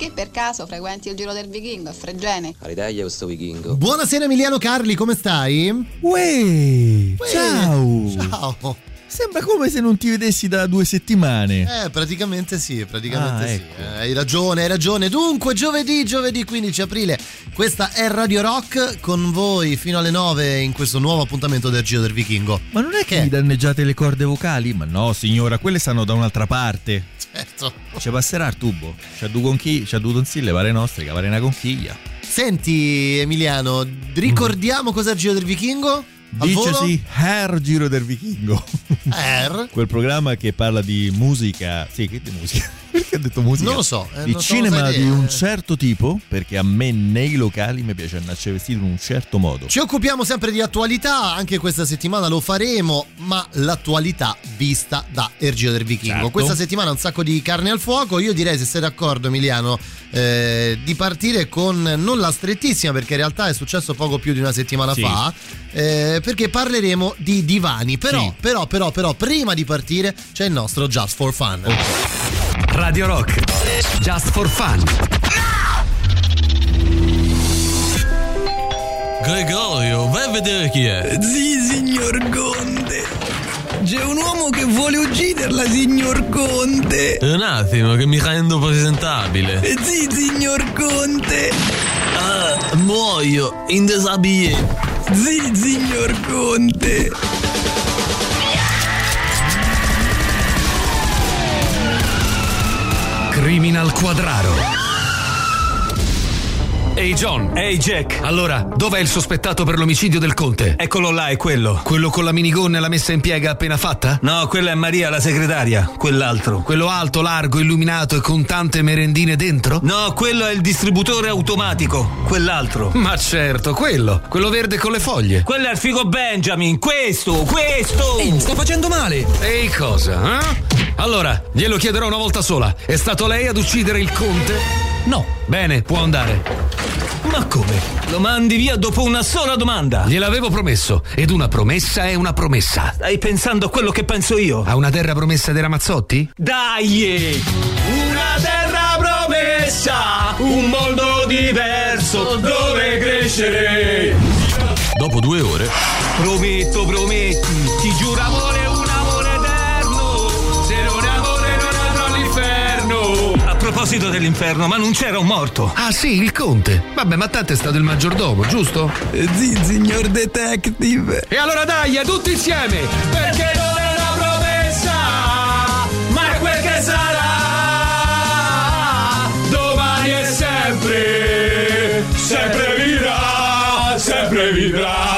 Che per caso frequenti il giro del vichingo a Fregene? Aridaglia questo vichingo. Buonasera Emiliano Carli, come stai? Uè, ciao! Ciao! Sembra come se non ti vedessi da due settimane. Eh, praticamente sì, praticamente Ah, sì. ecco. Eh, hai ragione, hai ragione. Dunque, giovedì, giovedì 15 aprile, questa è Radio Rock con voi fino alle 9 in questo nuovo appuntamento del Giro del Vichingo. Ma non è che Che? mi danneggiate le corde vocali? Ma no, signora, quelle stanno da un'altra parte. Certo. Ci passerà il tubo. C'ha due conchiglie, c'ha due tonsille, pare nostre, che pare una conchiglia. Senti Emiliano, ricordiamo cos'è il Giro del Vichingo? Dicesi Hair Giro del Vichingo. Air? Quel programma che parla di musica. Sì, che di musica? Perché ha detto musica? Non lo so, eh, di cinema di un certo tipo, perché a me nei locali mi piace andarci vestito in un certo modo. Ci occupiamo sempre di attualità, anche questa settimana lo faremo, ma l'attualità vista da Ergio del Vichingo. Certo. Questa settimana un sacco di carne al fuoco, io direi se sei d'accordo Emiliano eh, di partire con non la strettissima perché in realtà è successo poco più di una settimana Sì. fa, eh, perché parleremo di divani, però, Sì. però, però, però prima di partire c'è il nostro Just for Fun. Radio Rock. Just for fun. Gregorio, vai a vedere chi è. Sì, signor Conte. C'è un uomo che vuole ucciderla, signor Conte. Un attimo, che mi rendo presentabile. Eh, Sì, signor Conte. Ah, muoio, in desabillé. Sì, signor Conte. Criminal Quadraro. Ehi John, ehi Jack. Allora, dov'è il sospettato per l'omicidio del conte? Eccolo là, è quello. Quello con la minigonna e la messa in piega appena fatta? No, quella è Maria, la segretaria. Quell'altro. Quello alto, largo, illuminato e con tante merendine dentro? No, quello è il distributore automatico. Quell'altro. Ma certo, quello. Quello verde con le foglie. Quello è il figo Benjamin. Questo, questo. Ehi, mi sto facendo male! Ehi, cosa, eh? Allora, glielo chiederò una volta sola. È stato lei ad uccidere il conte? No. Bene, può andare. Ma come? Lo mandi via dopo una sola domanda. Gliel'avevo promesso. Ed una promessa è una promessa. Stai pensando a quello che penso io? A una terra promessa dei Ramazzotti? Dai! Una terra promessa, un mondo diverso dove crescere. Dopo due ore, Prometto, prometti, ti giuro amore, proposito dell'inferno, ma non c'era un morto. Ah sì, il conte. Vabbè, ma tanto è stato il maggiordomo, giusto? Sì, signor detective. E allora dai, tutti insieme! Perché non è una promessa, ma è quel che sarà. Domani è sempre, sempre vivrà, sempre vivrà.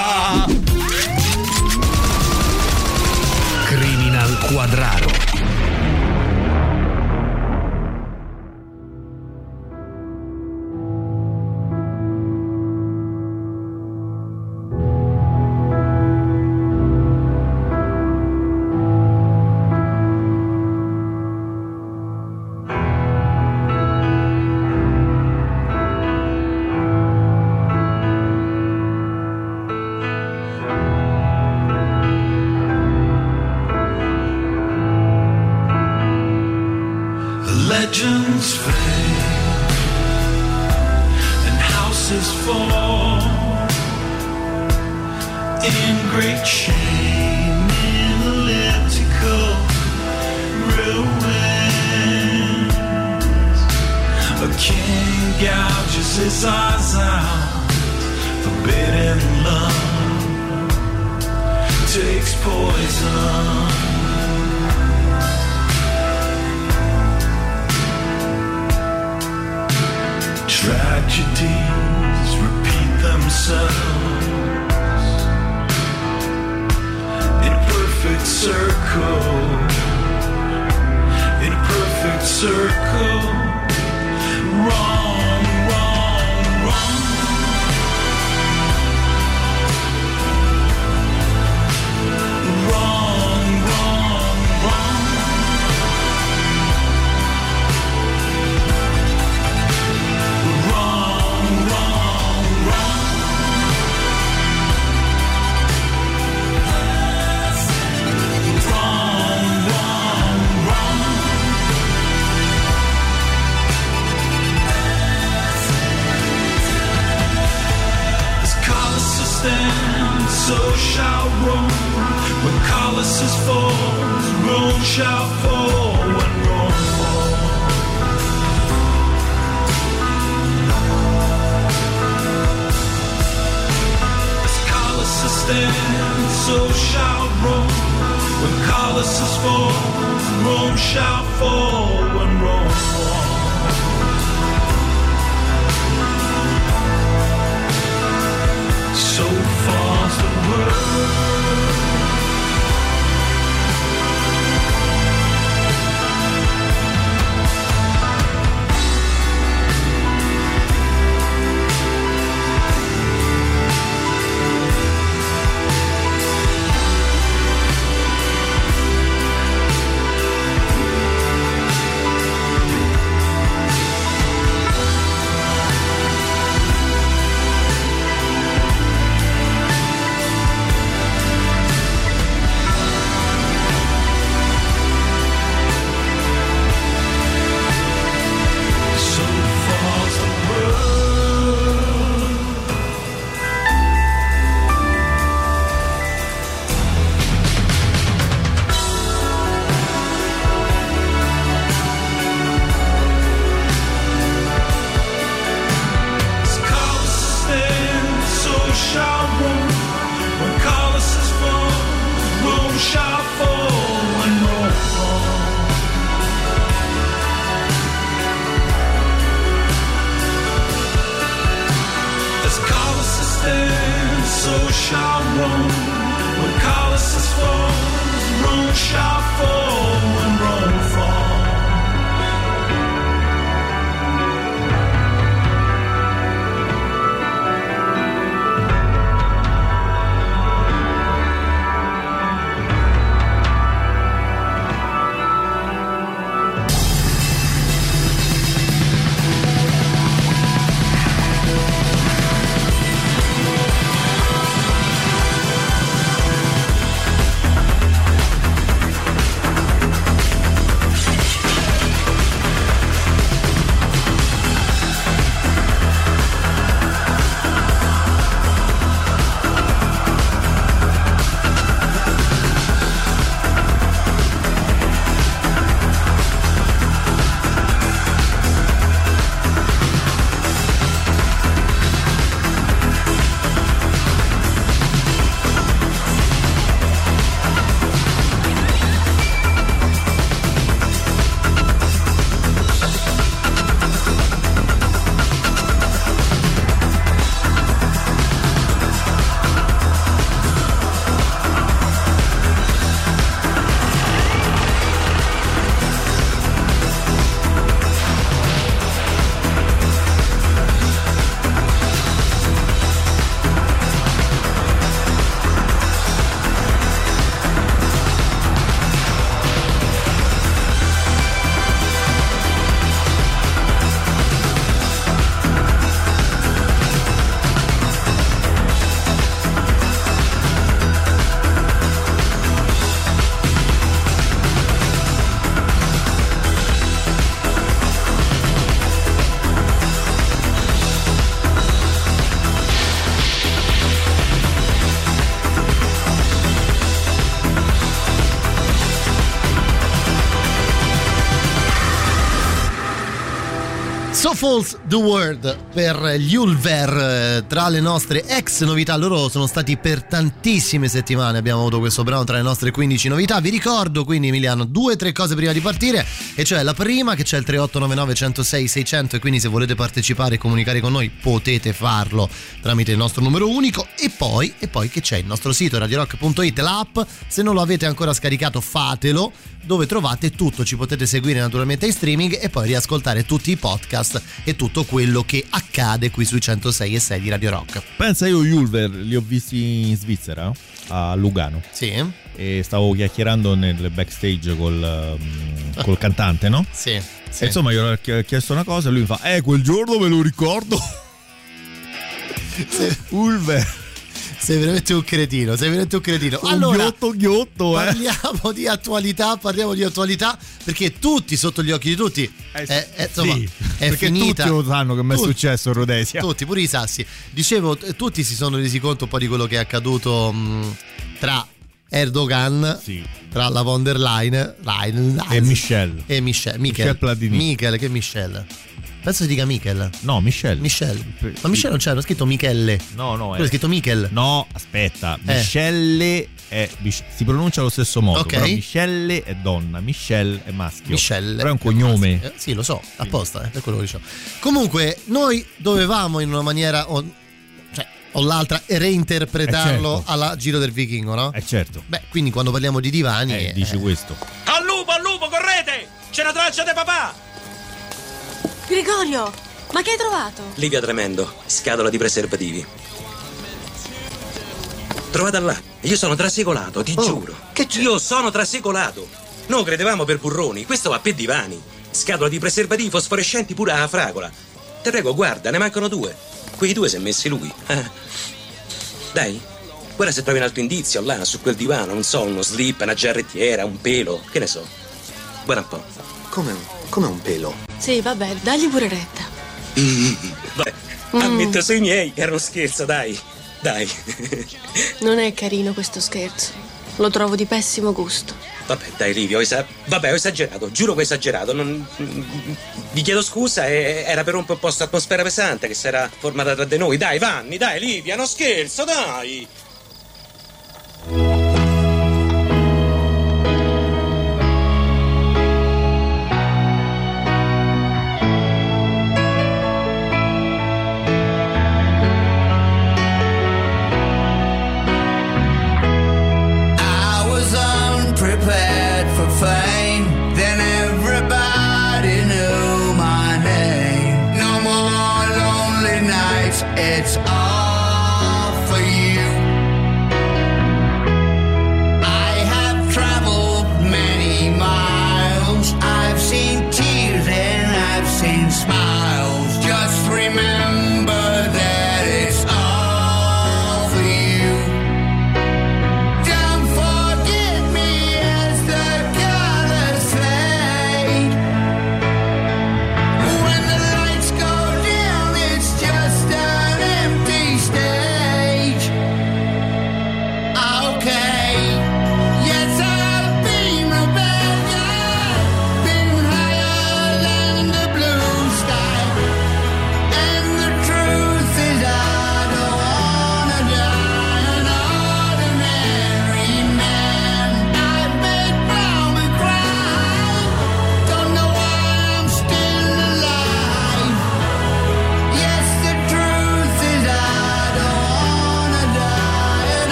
Falls the World per gli Ulver eh, tra le nostre ex novità. Loro sono stati per tantissime settimane abbiamo avuto questo brano tra le nostre 15 novità. Vi ricordo quindi Emiliano due o tre cose prima di partire e cioè la prima che c'è il 3899 106 600 e quindi se volete partecipare e comunicare con noi potete farlo tramite il nostro numero unico e poi, e poi che c'è? Il nostro sito radiorock.it l'app. Se non lo avete ancora scaricato fatelo. Dove trovate tutto ci potete seguire naturalmente in streaming e poi riascoltare tutti i podcast e tutto quello che accade qui sui 106 e 6 di Radio Rock. Pensa io gli Ulver li ho visti in Svizzera, a Lugano. Sì. E stavo chiacchierando nel backstage col, um, col cantante, no? Sì. sì. Insomma, io ho chiesto una cosa e lui mi fa: Eh, quel giorno me lo ricordo. Sì. Ulver. Sei veramente un cretino, sei veramente un cretino. Un allora, ghiotto, ghiotto, eh. parliamo di attualità, parliamo di attualità perché tutti sotto gli occhi di tutti. Eh, eh, eh, insomma, sì. è Perché finita. tutti lo sanno che mi è successo a Rhodesia. Tutti, pure i sassi. Dicevo, tutti si sono resi conto un po' di quello che è accaduto mh, tra Erdogan, tra la von der Leyen, Leyen- E Michel. e Michel. Michel, Michel Platini. Michel, che Michel? Penso si dica Michel. No, Michel. Michel. Ma Michel non c'era, è scritto Michele. No, no. Quello è scritto Michel. No, aspetta. Eh. Michelle è, si pronuncia allo stesso modo. Ok. Però Michelle è donna, Michelle è maschio. Michelle. Però è un cognome. Eh, sì, lo so, apposta, eh, per quello che dicevo. Comunque, noi dovevamo in una maniera o, cioè, o l'altra reinterpretarlo Eh, certo. alla Giro del Vichingo, no? Eh certo. Beh, quindi quando parliamo di divani... Eh, eh, dici questo. Al lupo, al lupo, correte! C'è la traccia di papà! Gregorio, ma che hai trovato? Livia tremendo, scatola di preservativi. Trovata là. Io sono trasecolato, ti giuro. Che Io sono trasecolato. No, credevamo per burroni, questo va per divani. Scatola di preservativi fosforescenti pure alla fragola. Te prego, guarda, ne mancano due. Quei due si è messi lui. Eh. Dai, guarda se trovi un altro indizio là, su quel divano, non so, uno slip, una giarrettiera, un pelo, che ne so. Guarda un po'. Come, come un pelo? Sì, vabbè, dagli pure retta. Vabbè, ammetto sui miei, era uno scherzo, dai. Dai. Non è carino questo scherzo. Lo trovo di pessimo gusto. Vabbè, dai, Livio, ho esa- Vabbè, ho esagerato, giuro che ho esagerato. Non... Vi chiedo scusa, e- era per un po' questa atmosfera pesante che si era formata tra di noi. Dai, Vanni, dai, Livia, non scherzo, dai.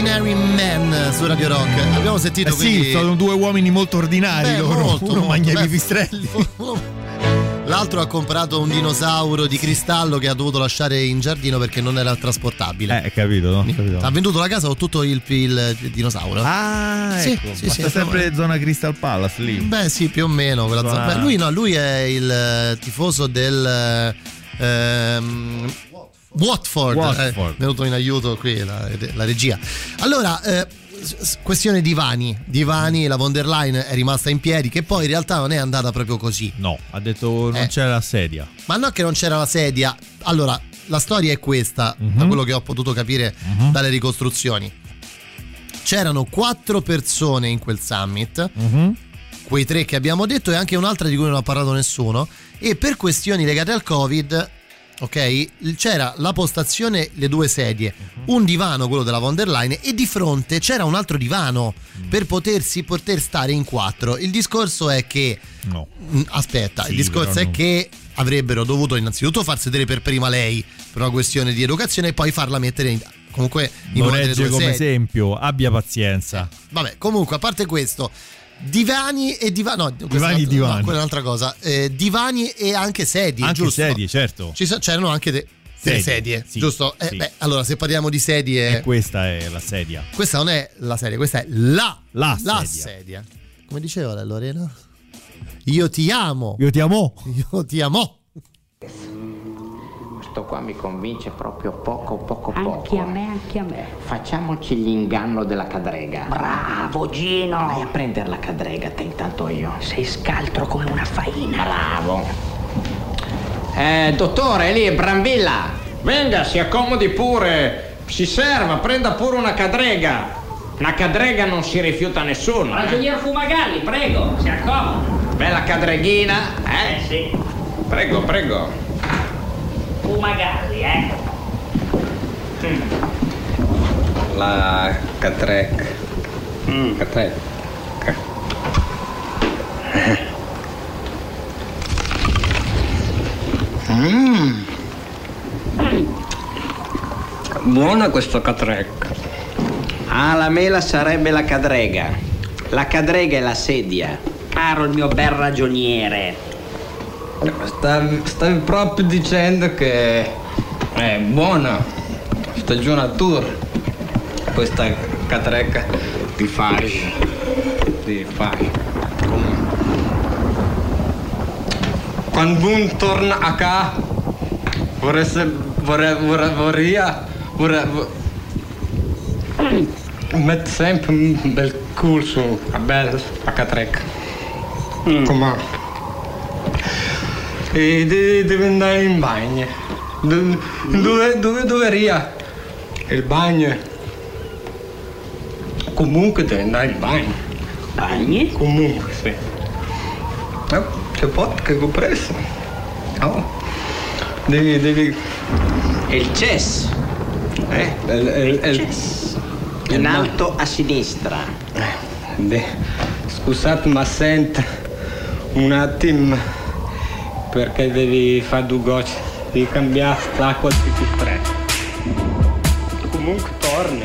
Ordinary Man su Radio Rock. Abbiamo sentito Eh sì, quindi... sono due uomini molto ordinari Beh, loro. molto, Uno molto. mangia i pipistrelli. L'altro ha comprato un dinosauro di cristallo che ha dovuto lasciare in giardino perché non era trasportabile. Eh, capito, no? Capito. Ha venduto la casa con tutto il, il- il dinosauro. Ah, Sì, ecco. sì, sì, sempre zona Crystal Palace lì. Beh, sì, più o meno. quella Zona- zona- Beh, lui no, lui è il eh, tifoso del. ehm, Watford, Watford. eh, venuto in aiuto qui la, la regia. Allora, eh, questione divani. Divani, la von der Leyen è rimasta in piedi, che poi in realtà non è andata proprio così. No, ha detto non Eh. c'era la sedia. Ma non che non c'era la sedia. Allora, la storia è questa, da quello che ho potuto capire dalle ricostruzioni. C'erano quattro persone in quel summit, quei tre che abbiamo detto e anche un'altra di cui non ha parlato nessuno. E per questioni legate al Covid, ok, c'era la postazione, le due sedie, un divano, quello della von der Leyen, e di fronte c'era un altro divano per potersi poter stare in quattro. Il discorso è che No. Mm, Aspetta, Sì, il discorso è non- che avrebbero dovuto innanzitutto far sedere per prima lei per una questione di educazione e poi farla mettere in, comunque in una come esempio, abbia pazienza. Vabbè, comunque, a parte questo, divani e divani. No, Divani, divani. no, quella è un'altra cosa. Eh, divani e anche sedie. Anche giusto? sedie, certo. Ci so- c'erano anche de- delle Sedie, sedie, sì, giusto? Eh, sì. beh, allora, se parliamo di sedie, E questa è la sedia. questa non è la sedia, questa è la, La la sedia. sedia. Come diceva la Lorena? Io ti amo. Io ti amo. Io ti amo. Questo qua mi convince proprio poco, poco, poco. Anche a me, anche a me. Facciamoci l'inganno della cadrega. Bravo Gino! Vai a prendere la cadrega, te intanto io. Sei scaltro come una faina. Bravo. Eh, dottore, lì, Brambilla. Venga, si accomodi pure. Si serva, prenda pure una cadrega. Una cadrega non si rifiuta nessuno. eh. Ragionier Fumagalli, prego, si accomodi. Bella cadreghina, eh? Eh sì, Prego, prego. Fumagalli, eh. La cadrega. Cadrega. Mm. Buona questa cadrega. Ah, la mela sarebbe la cadrega. La cadrega è la sedia. Caro il mio bel ragioniere. Stavi, stavi proprio dicendo che è buona stagionatura questa cadrega di fai. Di fai. Quando uno torna a casa vorreste vorrei vorrei vorrei vorrei mette sempre un bel culo su a bella a cadrega. Come e de- deve andare in bagno. Do- Dove, dove doveria? Il bagno. Comunque deve andare in bagno. Bagni? Comunque, sì. Eh, c'è pot che ho preso. Oh. Devi, devi... Il CES. Eh, il, il, il, In alto a sinistra. Beh, scusate ma senta un attimo perché devi fare due gocce, devi cambiare l'acqua più fredda. Comunque torni,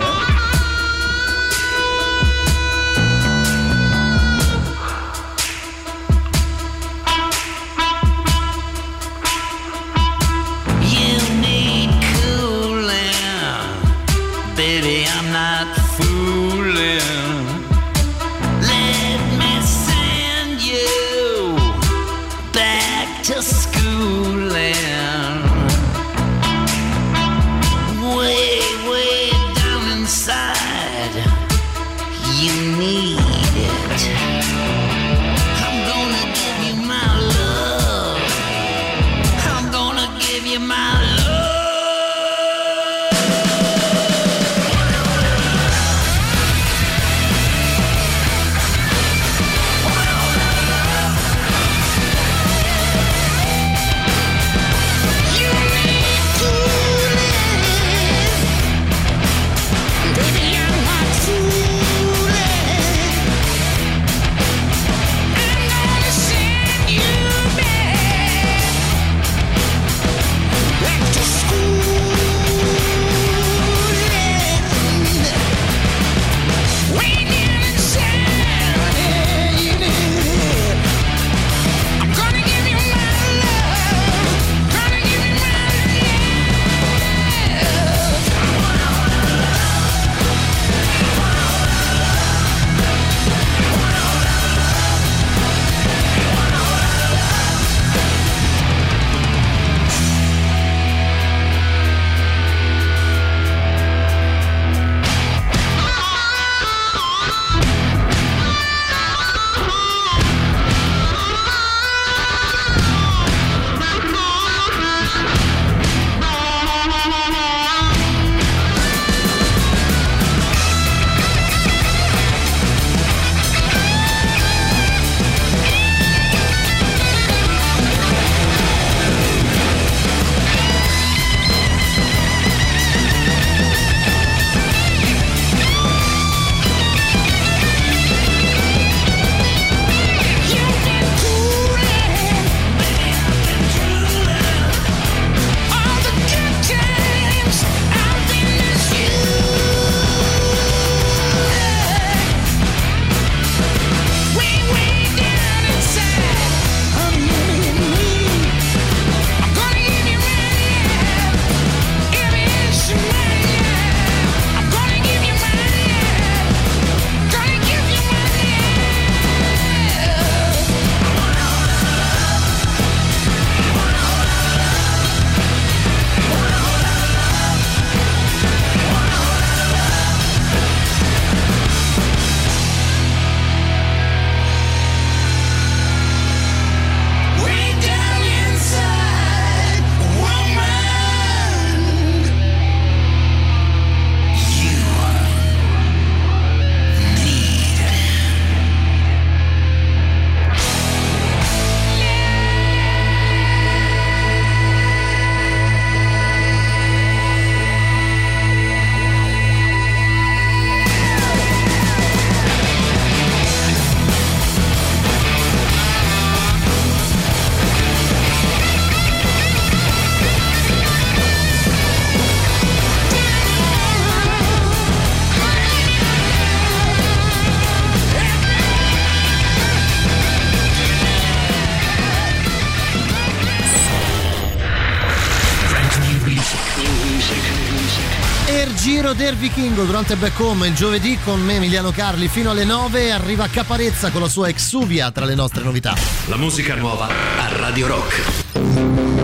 Vichingo durante Back Home il giovedì con me Emiliano Carli fino alle 9 arriva Caparezza con la sua Exuvia tra le nostre novità. La musica nuova a Radio Rock.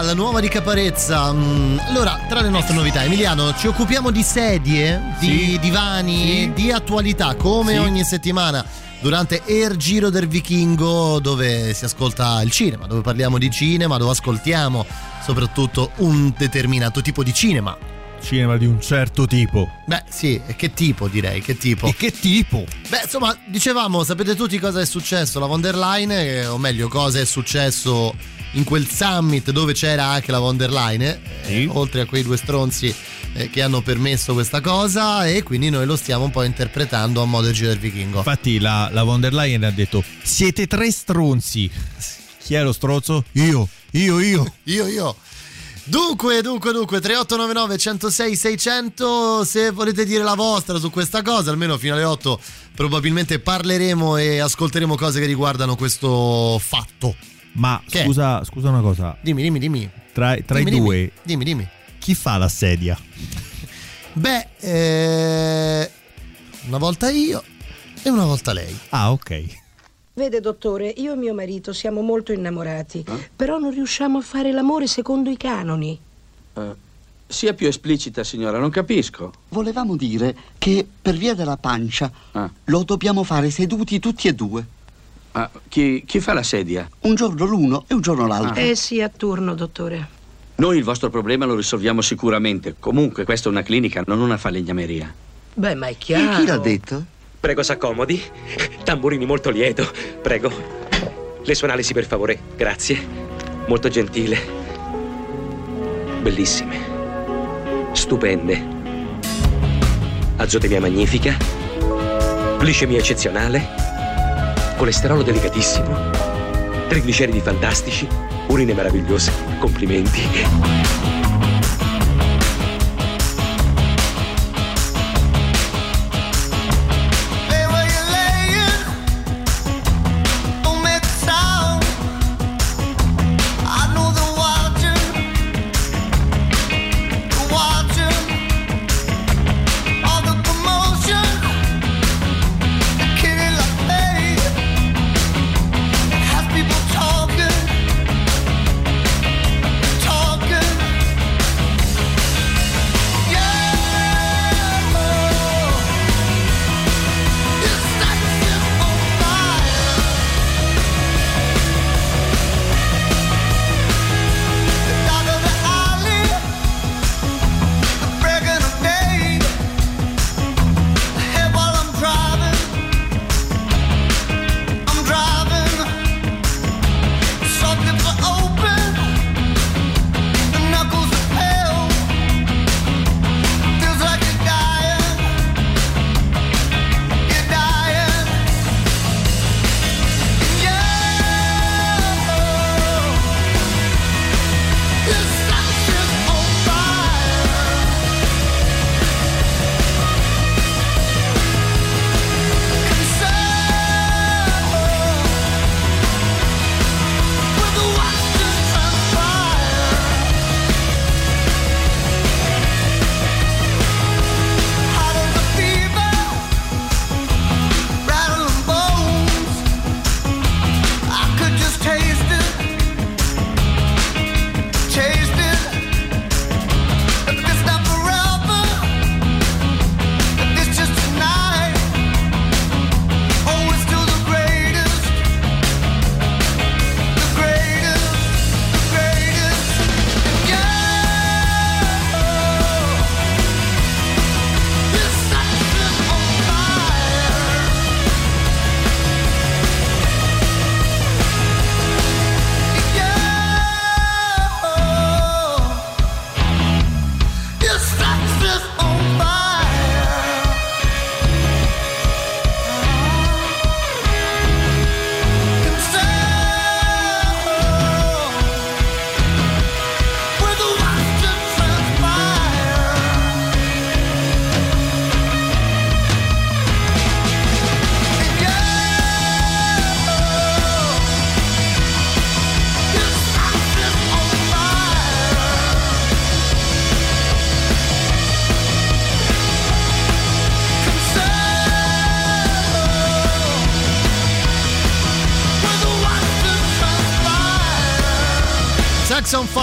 la nuova di Caparezza. Mm, allora, tra le nostre novità, Emiliano, ci occupiamo di sedie, di sì. divani, sì. di attualità, come sì. ogni settimana durante Air Giro del Vichingo dove si ascolta il cinema, dove parliamo di cinema, dove ascoltiamo soprattutto un determinato tipo di cinema cinema di un certo tipo. Beh, sì, e che tipo direi, che tipo? E che tipo? Beh, insomma, dicevamo, sapete tutti cosa è successo la von der Leyen, eh, o meglio, cosa è successo in quel summit dove c'era anche la von der Leyen, eh, sì. oltre a quei due stronzi eh, che hanno permesso questa cosa e quindi noi lo stiamo un po' interpretando a modo di giro del vichingo. Infatti la, la von der Leyen ha detto siete tre stronzi. Chi è lo stronzo? Io, io, io, io, io. Dunque, dunque, dunque, 3899 106 600, se volete dire la vostra su questa cosa, almeno fino alle 8 probabilmente parleremo e ascolteremo cose che riguardano questo fatto. Ma Che è? scusa, scusa una cosa. Dimmi, dimmi, dimmi. Tra, tra Dimmi, i due, Dimmi, dimmi. dimmi. chi fa la sedia? Beh, eh, una volta io e una volta lei. Ah, ok. Vede, dottore, io e mio marito siamo molto innamorati, però non riusciamo a fare l'amore secondo i canoni. Eh, sia più esplicita, signora, non capisco. Volevamo dire che per via della pancia lo dobbiamo fare seduti tutti e due. Ah, chi, chi fa la sedia? Un giorno l'uno e un giorno l'altro. Eh sì, a turno, dottore. Noi il vostro problema lo risolviamo sicuramente. Comunque, questa è una clinica, non una falegnameria. Beh, ma è chiaro. Chi l'ha detto? Prego, s'accomodi. Tamburini molto lieto. Prego. Le suonali sì, per favore. Grazie. Molto gentile. Bellissime. Stupende. Azotemia magnifica. Glicemia eccezionale. Colesterolo delicatissimo. Trigliceridi fantastici. Urine meravigliose. Complimenti.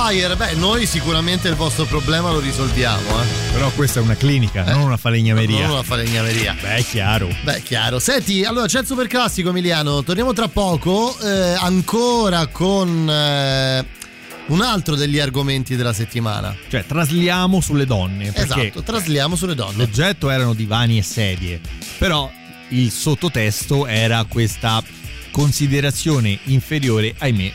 Fire, beh, noi sicuramente il vostro problema lo risolviamo, eh. Però questa è una clinica, non una falegnameria. Non una falegnameria. Beh, è chiaro. Beh, chiaro. Senti, allora c'è il super classico Emiliano, torniamo tra poco, eh, ancora con eh, un altro degli argomenti della settimana. Cioè, trasliamo sulle donne. Esatto, trasliamo sulle donne. L'oggetto erano divani e sedie, però il sottotesto era questa considerazione inferiore, ahimè,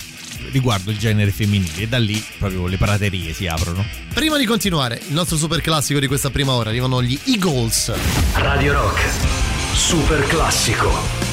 riguardo il genere femminile e da lì proprio le praterie si aprono. Prima di continuare, il nostro super classico di questa prima ora arrivano gli Eagles. Radio Rock, super classico.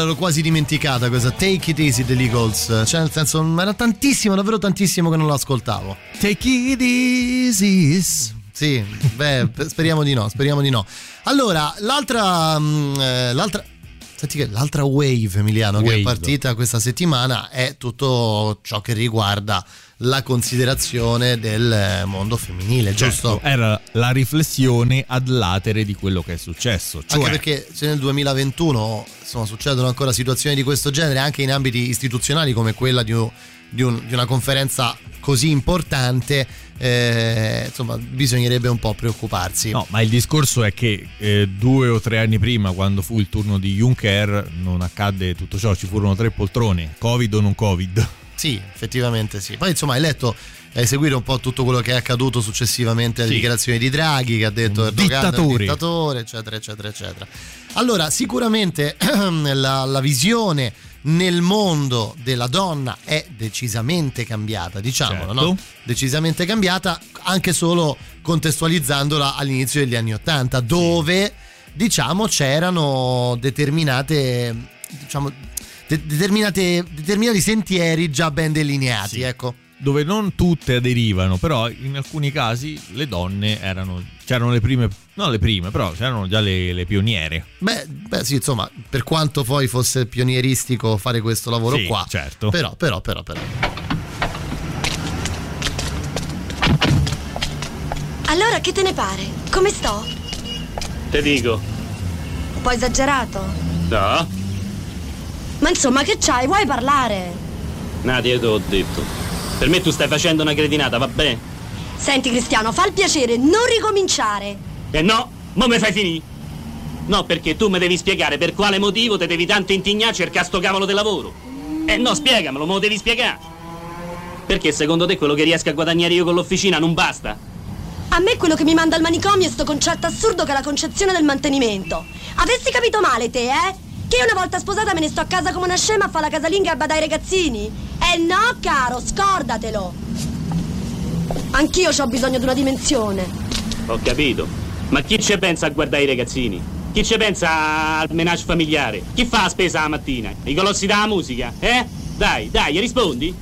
L'ero quasi dimenticata questa Take It Easy degli Eagles? Cioè, nel senso, era tantissimo, davvero tantissimo che non l'ascoltavo. Take It Easy. Sì, beh, speriamo di no, speriamo di no. Allora, l'altra. mm, eh, l'altra Senti che l'altra wave, Emiliano, che è Wave. partita questa settimana è tutto ciò che riguarda la considerazione del mondo femminile, giusto? Certo, era la riflessione ad latere di quello che è successo. Cioè, Anche perché se nel 2021 insomma, succedono ancora situazioni di questo genere, anche in ambiti istituzionali come quella di, un- di un- di una conferenza così importante, eh, insomma, bisognerebbe un po' preoccuparsi. No, ma il discorso è che eh, due o tre anni prima, quando fu il turno di Juncker, non accadde tutto ciò, ci furono tre poltrone, Covid o non Covid. Sì, effettivamente sì. Poi insomma hai letto, hai seguito un po' tutto quello che è accaduto successivamente alle Sì. dichiarazioni di Draghi che ha detto Erdogan è un dittatore. dittatore, eccetera, eccetera, eccetera. Allora, sicuramente la, la visione nel mondo della donna è decisamente cambiata, diciamolo, Certo. no? Decisamente cambiata, anche solo contestualizzandola all'inizio degli anni Ottanta, dove diciamo c'erano determinate diciamo determinati sentieri già ben delineati, Sì. ecco. Dove non tutte aderivano, però in alcuni casi le donne erano. c'erano le prime. non le prime, però c'erano già le, le pioniere. Beh, beh, sì, insomma, per quanto poi fosse pionieristico fare questo lavoro Sì, qua, certo. però, però, però, però. Allora che te ne pare? Come sto? Te dico. Un po' esagerato? No. Ma insomma, che c'hai? Vuoi parlare? Nadia, te l'ho detto. Per me tu stai facendo una cretinata, va bene? Senti, Cristiano, fa il piacere, non ricominciare. E no, mo me fai finire. No, perché tu mi devi spiegare per quale motivo te devi tanto intignare a cercare sto cavolo di lavoro. Eh no, spiegamelo, me lo devi spiegare. Perché secondo te quello che riesco a guadagnare io con l'officina non basta? A me quello che mi manda al manicomio è sto concetto assurdo che è la concezione del mantenimento. Avessi capito male te, eh? Che io una volta sposata me ne sto a casa come una scema a fare la casalinga e a badare ai ragazzini? Eh no, caro, scordatelo. Anch'io ho bisogno di una dimensione. Ho capito. Ma chi ci pensa a guardare i ragazzini? Chi ci pensa al menage familiare? Chi fa la spesa la mattina? I colossi della musica? Eh? Dai, dai, rispondi?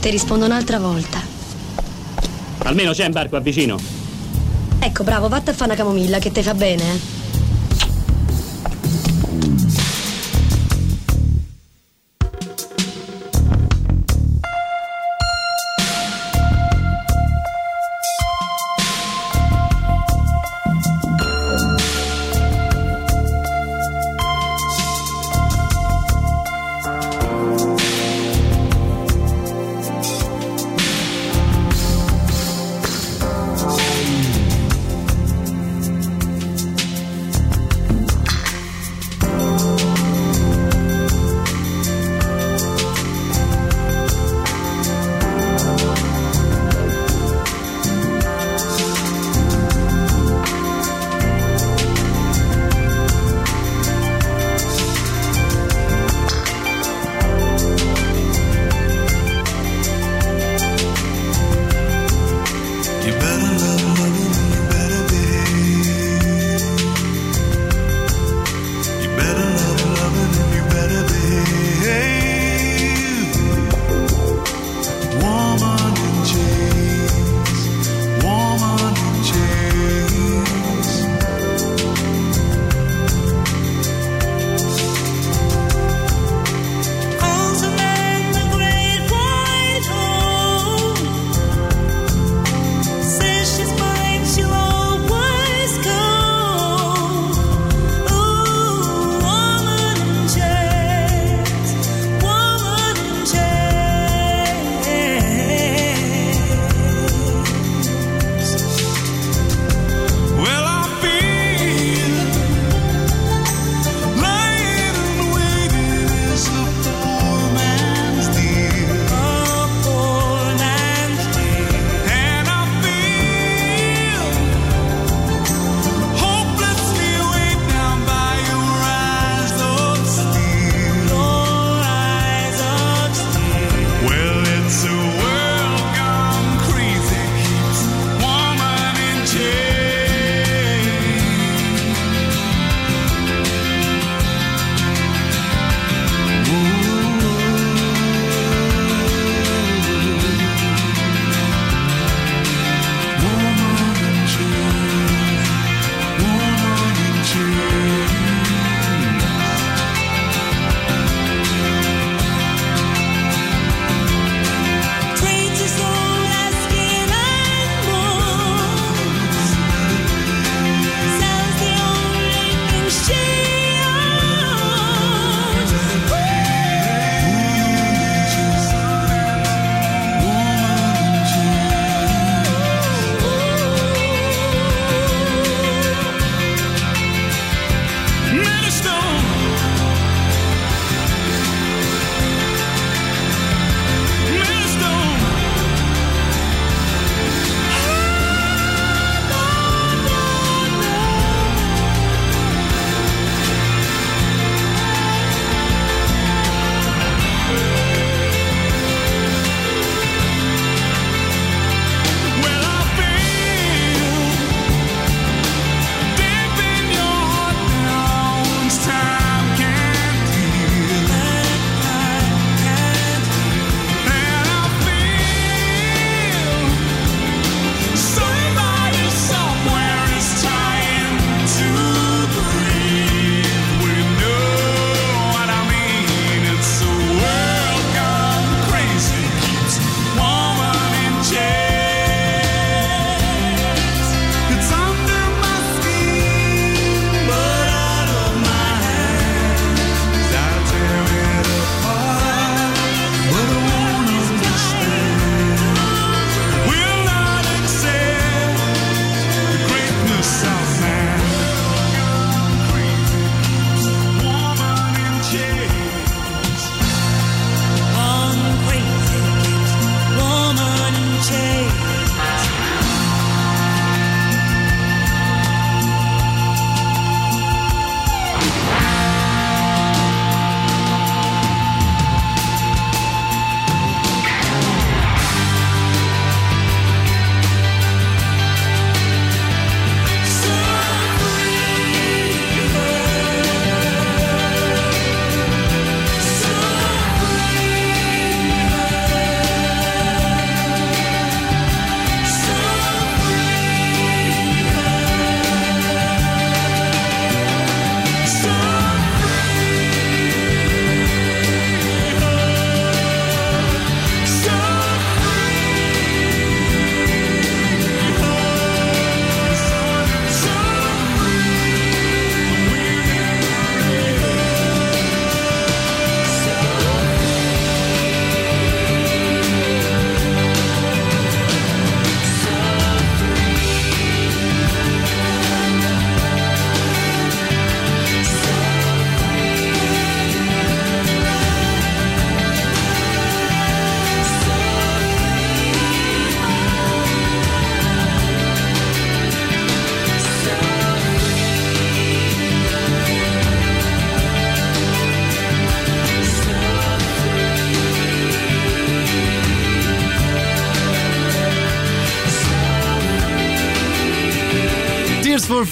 Ti rispondo un'altra volta. Almeno c'è un bar qua vicino. Ecco, bravo, vatta a fare una camomilla che ti fa bene, eh?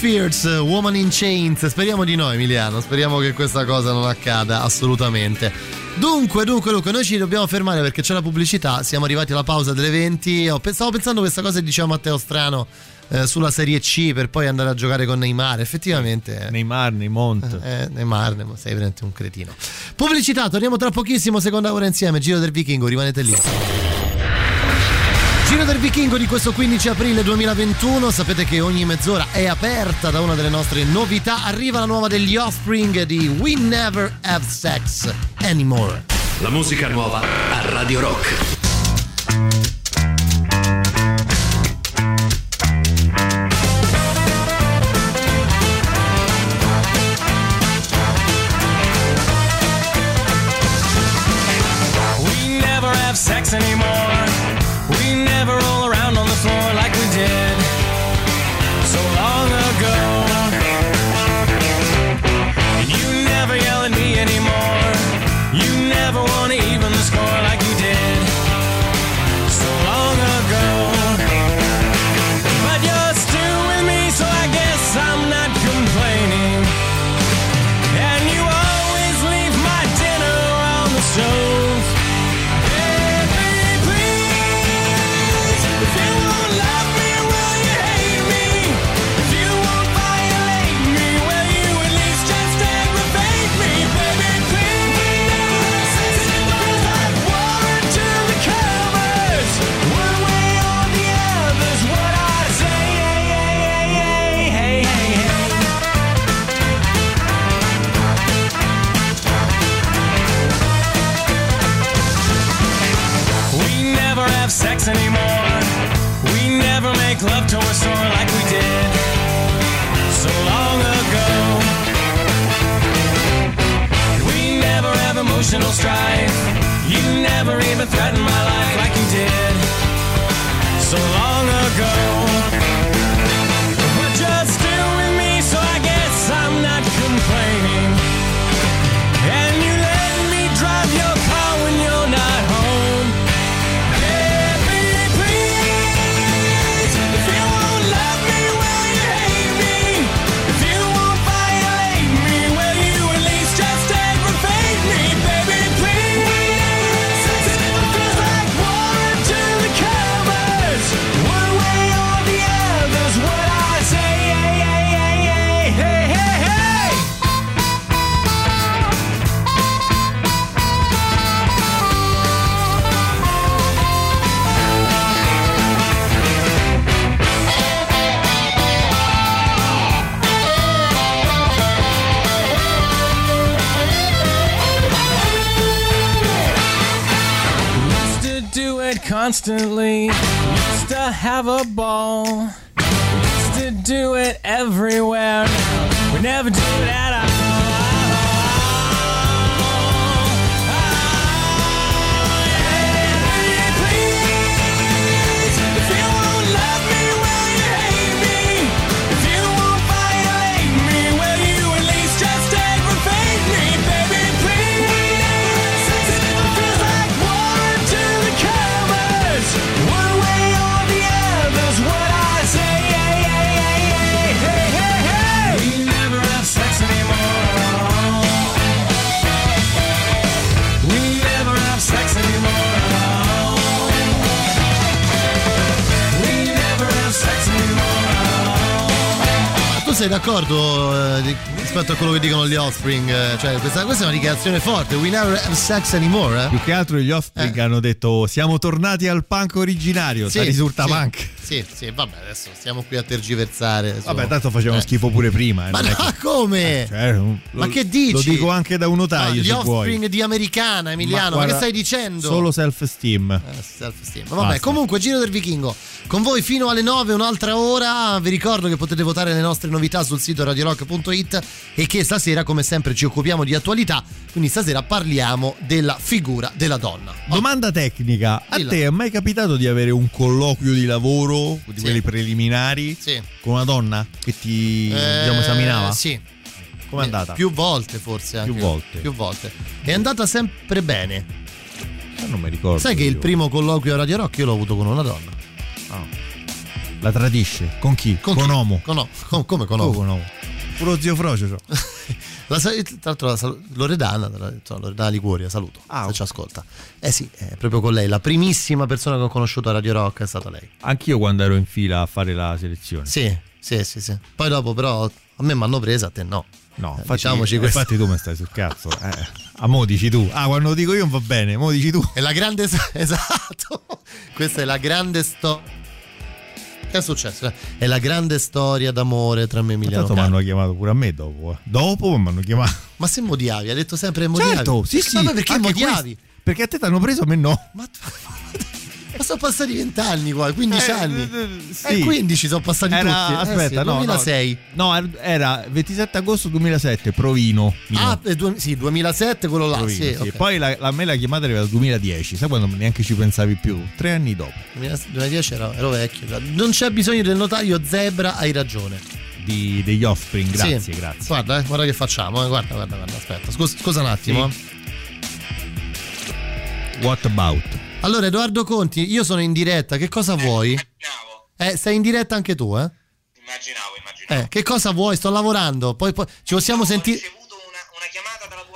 Fears, Woman in Chains. Speriamo di no, Emiliano. Speriamo che questa cosa non accada assolutamente. Dunque, dunque, dunque, noi ci dobbiamo fermare perché c'è la pubblicità. Siamo arrivati alla pausa delle 20. Ho- Stavo pensando a questa cosa che diceva Matteo Strano eh, sulla Serie C per poi andare a giocare con Neymar. Effettivamente. Neymar, Neymont. Eh, Neymar, Neymar, sei veramente un cretino. Pubblicità, torniamo tra pochissimo. Seconda ora insieme. Giro del Vichingo, rimanete lì. Giro del Vichingo di questo 15 aprile 2021, sapete che ogni mezz'ora è aperta da una delle nostre novità, arriva la nuova degli Offspring di We Never Have Sex Anymore. La musica nuova a Radio Rock. Constantly. Used to have a ball. Sei d'accordo eh, rispetto a quello che dicono gli Offspring? Eh, Cioè, questa, questa è una dichiarazione forte. We never have sex anymore. Eh? Più che altro gli Offspring hanno detto siamo tornati al punk originario, Sì, risulta sì, punk. Sì, sì, vabbè, adesso stiamo qui a tergiversare. su- Vabbè, tanto facevano Eh. schifo pure prima. eh, Ma no, che- come? Cioè, lo- Ma che dici? Lo dico anche da un No, notaio gli se vuoi. Offspring di Americana, Emiliano, ma, guarda, che stai dicendo? Solo self-esteem. Eh, self-esteem. Vabbè, Basta. comunque, Giro del Vichingo. Con voi fino alle 9, un'altra ora. Vi ricordo che potete votare le nostre novità sul sito radiorock.it e che stasera, come sempre, ci occupiamo di attualità. Quindi stasera parliamo della figura della donna. Domanda tecnica: a Dilla. te è mai capitato di avere un colloquio di lavoro, di Sì. quelli preliminari, Sì. con una donna che ti Eh, diciamo, esaminava? Sì. Com'è andata? Più volte, forse. Anche. Più volte. Più volte. È andata sempre bene. Eh, Non mi ricordo. Sai che il io. primo colloquio a Radio Rock io l'ho avuto con una donna. Ah. La tradisce. Con chi? Con, chi? Omo. Con o- come con Omo? con Omo. Puro zio Frocio. c'ho. La tra l'altro la sal- Loredana, tra- insomma, Loredana Liguoria, saluto, se ci ascolta. Eh sì, è proprio con lei, la primissima persona che ho conosciuto a Radio Rock è stata lei. Anch'io quando ero in fila a fare la selezione. Sì, sì, sì, sì. Poi dopo però a me mi hanno presa, a te no. No, Eh, infatti, diciamoci questo. infatti tu mi stai sul cazzo. Eh, a mo dici tu. Ah, quando lo dico io non va bene, mo dici tu. È la grande... Esatto. Questa è la grande storia... Che è successo? È la grande storia d'amore tra me e Emiliano Tanto mi Carli. hanno chiamato pure a me dopo. eh. Dopo mi hanno chiamato. Ma se modiavi, ha detto sempre modiavi. Certo, sì, sì. Ma perché anche modiavi? questo. Perché a te ti hanno preso, a me no. Ma sono passati 20 anni qua, 15 Eh, anni. sì. Eh, 15 sono passati Era, tutti. Eh, aspetta, sì, no, 2006. No, no, era 27 agosto 2007, Provino. Milano. Ah, eh, due- sì, 2007 quello là, Provino, sì, sì. ok. Poi la, la, a me la chiamata arriva dal 2010, sai quando neanche ci pensavi più? Tre anni dopo. 2010 ero, ero vecchio. Non c'è bisogno del notaio Zebra, hai ragione. Di, degli offspring, grazie, Sì. grazie. Guarda, eh, guarda che facciamo, eh, guarda, guarda, guarda, aspetta. Scusa, scusa un attimo. Sì. What about? Allora, Edoardo Conti, io sono in diretta, che cosa vuoi? Eh, stai in diretta anche tu, eh? Immaginavo, immaginavo. Eh, che cosa vuoi? Sto lavorando, poi, poi ci possiamo sentire.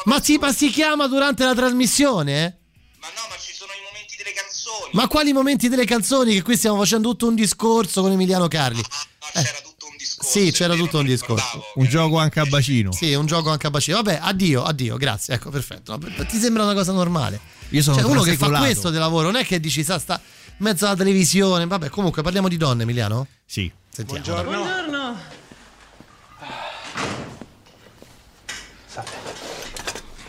Ma sì, ma si chiama durante la trasmissione, eh? Ma no, ma ci sono i momenti delle canzoni. Ma quali momenti delle canzoni? Che qui stiamo facendo tutto un discorso con Emiliano Carli. Eh. Sì, c'era tutto un discorso. Un gioco anche a bacino. Sì, un gioco anche a bacino. Vabbè, addio, addio, grazie. Ecco, perfetto. No, Ti sembra una cosa normale? Io sono cioè, uno che fa questo di lavoro, non è che dici, sa, sta in mezzo alla televisione. Vabbè, comunque parliamo di donne, Emiliano? Sì. Sentiamo. Buongiorno.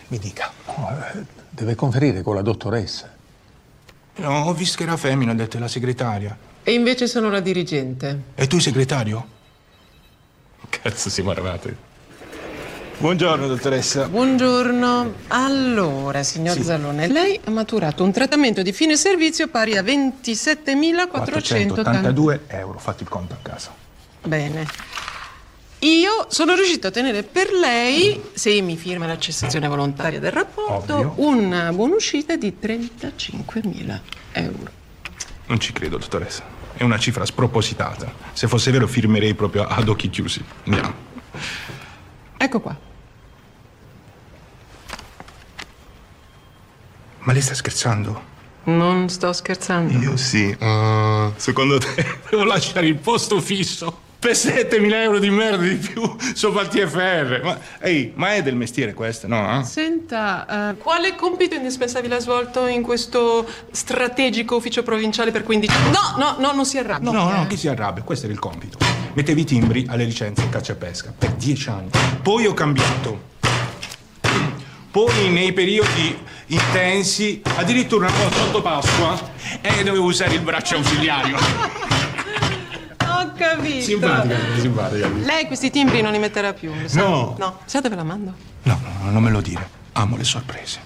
Mi dica, eh, deve conferire con la dottoressa. No, ho visto che era femmina, ha detto la segretaria. E invece sono la dirigente. E tu il segretario? Cazzo siamo arrivati. Buongiorno, dottoressa. Buongiorno. Allora, signor Sì. Zalone, lei ha maturato un trattamento di fine servizio pari a 27.480 482 euro, fatti il conto a casa. Bene. Io sono riuscito a ottenere per lei, se mi firma la cessazione volontaria del rapporto, Ovvio. una buonuscita di 35.000 euro. Non ci credo, dottoressa. È una cifra spropositata. Se fosse vero firmerei proprio ad occhi chiusi. Andiamo. Ecco qua. Ma lei sta scherzando? Non sto scherzando. Io sì. Ah, secondo te devo lasciare il posto fisso? Per 7.000 euro di merda di più sopra il TFR. Ma, ehi, ma è del mestiere questo, no? eh? Senta, eh, quale compito indispensabile ha svolto in questo strategico ufficio provinciale per 15 anni? No, no, no, non si arrabbi. No, no, no, eh. chi si arrabbia? Questo era il compito. Mettevi i timbri alle licenze caccia e pesca per dieci anni. Poi ho cambiato. Poi nei periodi intensi, addirittura una volta sotto Pasqua, e dovevo usare il braccio ausiliario. Ho capito. Simpatica, simpatica. Lei questi timbri non li metterà più, lo sa? No. No, sa dove la mando? No, no, non me lo dire. Amo le sorprese.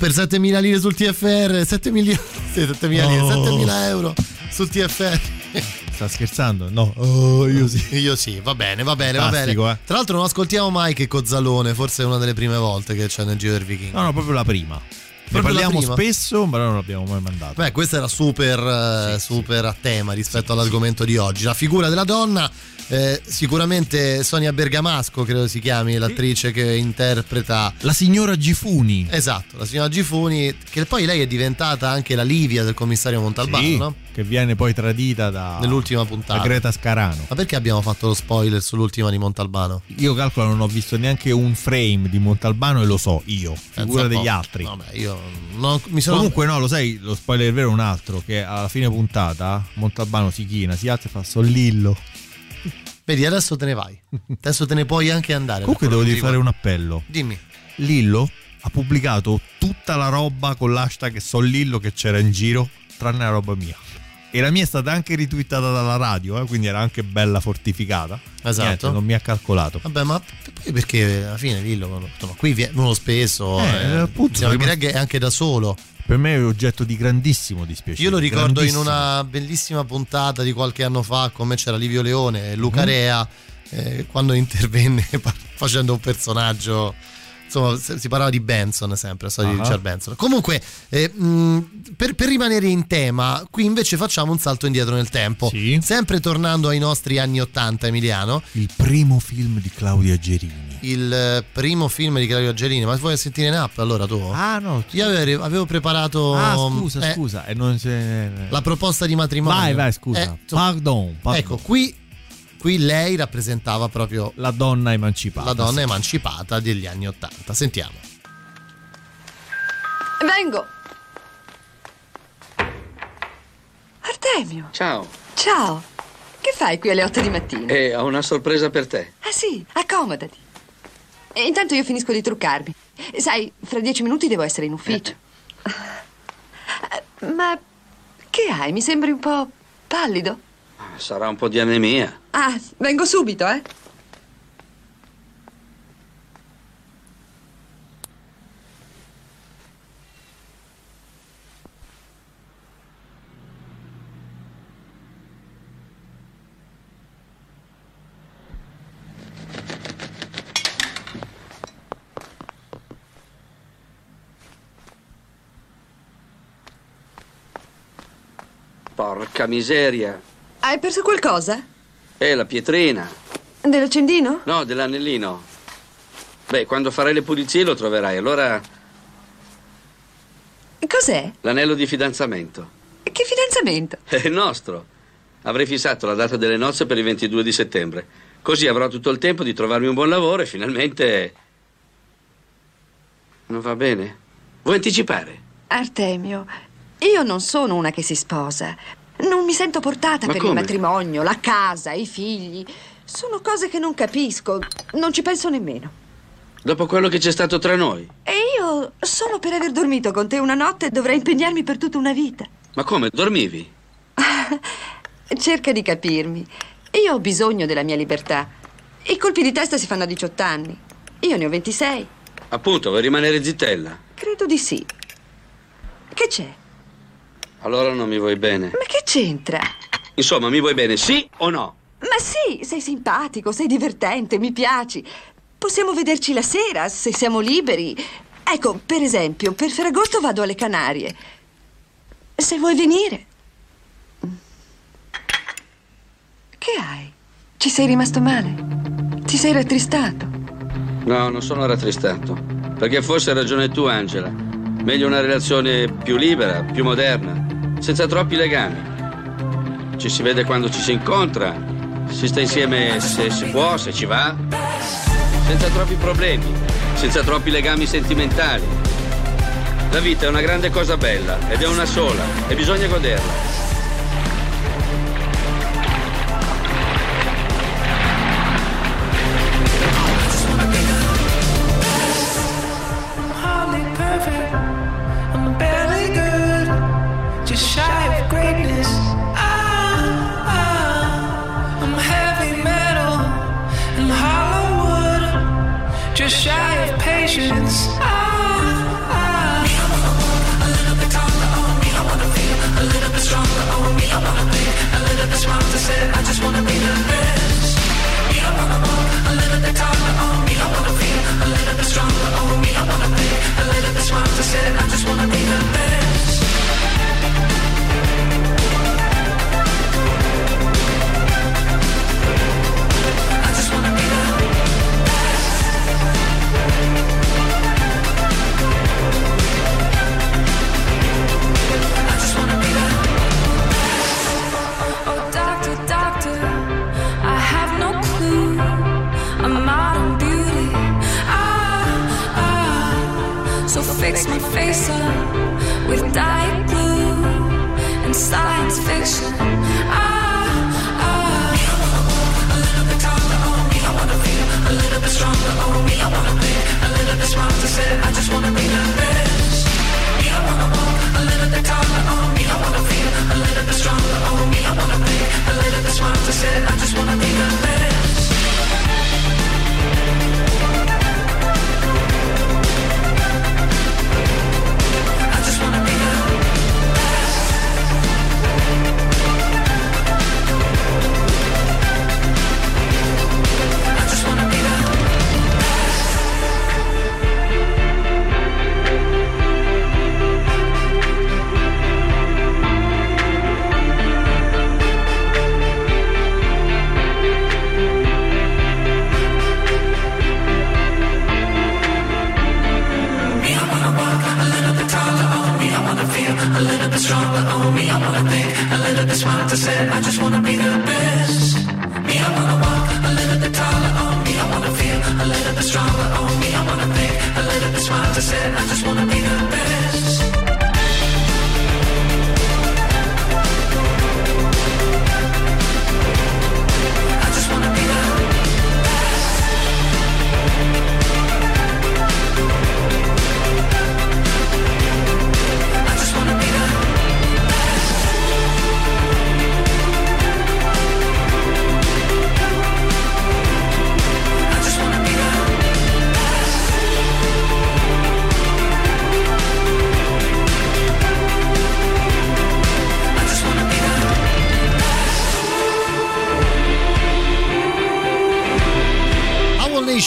Per 7.000 lire sul TFR, 7 milioni, sì, 7.000 lire, Oh. 7.000 euro sul TFR. Sta scherzando? No. Oh, io sì. Io sì, va bene, va bene, va bene. Fantastico, eh. Tra l'altro non ascoltiamo mai che Cozzalone, forse è una delle prime volte che c'è nel Giro del Vichingo. No, no, proprio la prima. Ne parliamo spesso, ma non l'abbiamo mai mandato. Beh, questo era super, eh, super a tema rispetto all'argomento di oggi. La figura della donna, eh, sicuramente Sonia Bergamasco, credo si chiami, l'attrice che interpreta. La signora Gifuni. Esatto, la signora Gifuni, che poi lei è diventata anche la Livia del commissario Montalbano, Sì, no? Che viene poi tradita da, Nell'ultima puntata. da Greta Scarano. Ma perché abbiamo fatto lo spoiler sull'ultima di Montalbano? Io calcolo non ho visto neanche un frame di Montalbano e lo so io, figura Pensa un degli altri. Vabbè, io non- mi sono. Comunque no, lo sai, lo spoiler vero è un altro, che alla fine puntata Montalbano si china, si alza e fa sollillo. Vedi, adesso te ne vai. Adesso te ne puoi anche andare. Comunque devo quello di che fare un appello. Dimmi. Lillo ha pubblicato tutta la roba con l'hashtag Sollillo che c'era in giro, tranne la roba mia. E la mia è stata anche ritwittata dalla radio, eh, quindi era anche bella fortificata. Esatto. Niente, non mi ha calcolato. Vabbè, ma poi perché alla fine Lillo, insomma, qui viene spesso. Eh, Eh, appunto, prima- Greg è anche da solo. Per me è oggetto di grandissimo dispiacere. Io lo ricordo in una bellissima puntata di qualche anno fa, con me c'era Livio Leone e Luca Mhm. Rea, eh, quando intervenne facendo un personaggio. Insomma, si parlava di Benson sempre, la storia di Ah. Richard Benson. Comunque, eh, mh, per, per rimanere in tema, qui invece facciamo un salto indietro nel tempo. Sempre tornando ai nostri anni 80, Emiliano. Il primo film di Claudia Gerini. Il eh, primo film di Claudio Gerini, ma vuoi sentire in app allora tu? Ah, no. Io avevo, avevo preparato. Ah, scusa, eh, scusa. E non c'è... La proposta di matrimonio. Vai, vai, scusa. Eh, pardon, pardon. Ecco, qui, qui lei rappresentava proprio la donna emancipata. la donna sì. emancipata degli anni Ottanta. Sentiamo. Vengo. Artemio. Ciao. Ciao. Che fai qui alle 8 di mattina? E ho una sorpresa per te. Ah sì, accomodati. E intanto io finisco di truccarmi. Sai, fra dieci minuti devo essere in ufficio. Eh, Ma che hai? Mi sembri un po' pallido. Sarà un po' di anemia. Ah, vengo subito, eh. Porca miseria. Hai perso qualcosa? E la pietrina. Dell'accendino? No, dell'anellino. Beh, quando farai le pulizie lo troverai. Allora, Cos'è? l'anello di fidanzamento. Che fidanzamento? È il nostro. Avrei fissato la data delle nozze per il 22 di settembre. Così avrò tutto il tempo di trovarmi un buon lavoro e finalmente... Non va bene? Vuoi anticipare? Artemio, io non sono una che si sposa. Non mi sento portata Ma per come? il matrimonio, la casa, i figli. Sono cose che non capisco. Non ci penso nemmeno. Dopo quello che c'è stato tra noi. E io, solo per aver dormito con te una notte, dovrei impegnarmi per tutta una vita. Ma come? Dormivi? Cerca di capirmi. Io ho bisogno della mia libertà. I colpi di testa si fanno a 18 anni. Io ne ho 26. Appunto, vuoi rimanere zittella? Credo di sì. Che c'è? Allora non mi vuoi bene. Ma che c'entra? Insomma, mi vuoi bene, sì o no? Ma sì, sei simpatico, sei divertente, mi piaci. Possiamo vederci la sera, se siamo liberi. Ecco, per esempio, per Ferragosto vado alle Canarie. Se vuoi venire. Che hai? Ci sei rimasto male? Ti sei rattristato? No, non sono rattristato. Perché forse hai ragione tu, Angela. Meglio una relazione più libera, più moderna, senza troppi legami. Ci si vede quando ci si incontra, si sta insieme se si può, se ci va, senza troppi problemi, senza troppi legami sentimentali. La vita è una grande cosa bella ed è una sola e bisogna goderla.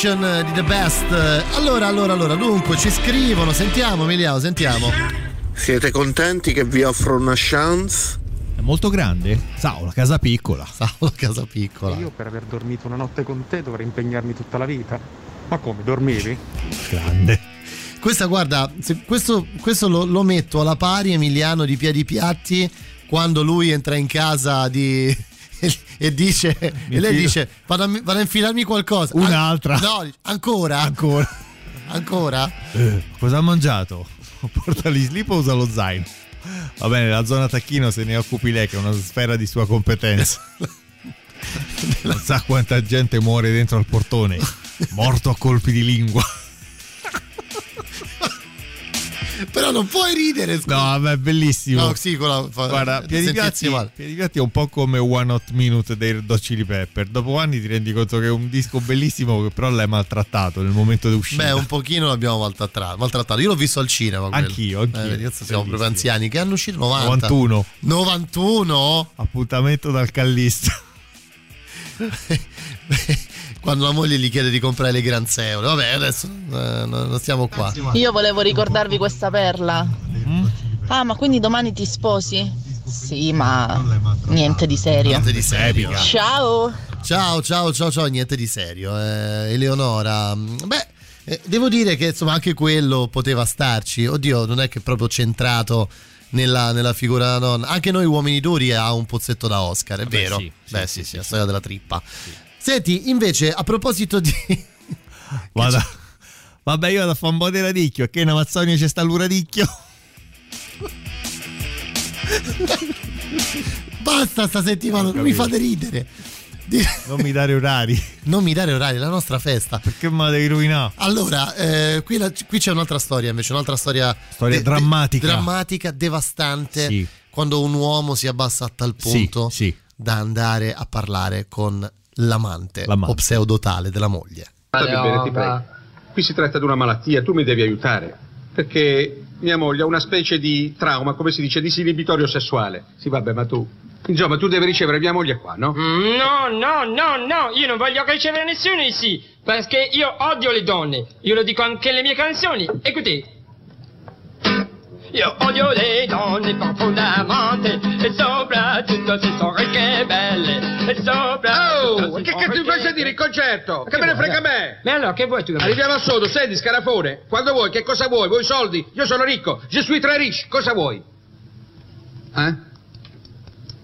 Eh, di The Best. Allora, allora, allora, dunque ci scrivono, sentiamo Emiliano, sentiamo. Siete contenti che vi offro una chance? È molto grande? Sao, la casa piccola. Sao, la casa piccola. Io per aver dormito una notte con te dovrei impegnarmi tutta la vita. Ma come, dormivi? Grande. Questa, guarda, se- questo, questo lo, lo metto alla pari Emiliano di Piedi Piatti quando lui entra in casa di... e, e dice e lei dice vado a, vado a infilarmi qualcosa An- Un'altra. no ancora Ancora. ancora Eh, cosa ha mangiato? Porta gli slip o usa lo zaino? Va bene, la zona tacchino se ne occupi lei, che è una sfera di sua competenza. Non sa quanta gente muore dentro al portone, morto a colpi di lingua. Però non puoi ridere. scusa. No, vabbè, bellissimo. No, sì, la- fa- Guarda, eh, Piedi sentirsi Piatti, male. Piedi Piatti è un po' come One Hot Minute dei Red Hot Chili Pepper. Dopo anni ti rendi conto che è un disco bellissimo che però l'hai maltrattato nel momento di uscita. Beh, un pochino l'abbiamo maltrattato. maltrattato. Io l'ho visto al cinema. quello. Anch'io, anch'io. Eh, siamo proprio anziani. Che hanno uscito 90. 91. 91? Appuntamento dal Callista. Quando la moglie gli chiede di comprare le granzeole. Vabbè, adesso eh, non stiamo qua. Io volevo ricordarvi questa perla. Ah, ma quindi domani ti sposi? Sì, ma niente di serio. Niente di serio. Ciao. Ciao, ciao, ciao, ciao, niente di serio. Eh, Eleonora, mm, beh, eh, devo dire che insomma anche quello poteva starci. Oddio, non è che è proprio centrato nella, nella figura della donna. Anche noi uomini duri ha un pozzetto da Oscar, è Vabbè, vero? sì, sì, beh, sì, sì, sì, sì, la storia della trippa. Senti, invece, a proposito di... Vado. Vabbè, io vado a fare un po' di radicchio. Che in Amazzonia c'è sta l'uradicchio. Basta sta settimana, non mi fate ridere. Non mi dare orari. Non mi dare orari, è la nostra festa. Perché me la devi rovinare? Allora, eh, qui, la- qui c'è un'altra storia invece, un'altra storia, Storia drammatica. drammatica, devastante, Sì. quando un uomo si abbassa a tal Sì, punto sì. da andare a parlare con l'amante, L'amante. o pseudotale della moglie. Stammi bene, ti prego. Qui si tratta di una malattia, tu mi devi aiutare. Perché mia moglie ha una specie di trauma, come si dice, disinibitorio sessuale. Sì, vabbè, ma tu. Insomma, tu devi ricevere mia moglie qua, no? No, no, no, no, io non voglio ricevere nessuno ici, perché io odio le donne. Io lo dico anche nelle mie canzoni. Écoutez. Io odio le donne profondamente e soprattutto se sono ricche e belle e soprattutto Oh, se che sono cazzo mi fai ricche- sentire il concerto? Che me ne frega a me? Ma allora, che vuoi tu? da me? Arriviamo al sodo, senti, scarafone. Quando vuoi, che cosa vuoi? Vuoi soldi? Io sono ricco. Je suis très riche. Cosa vuoi? Eh?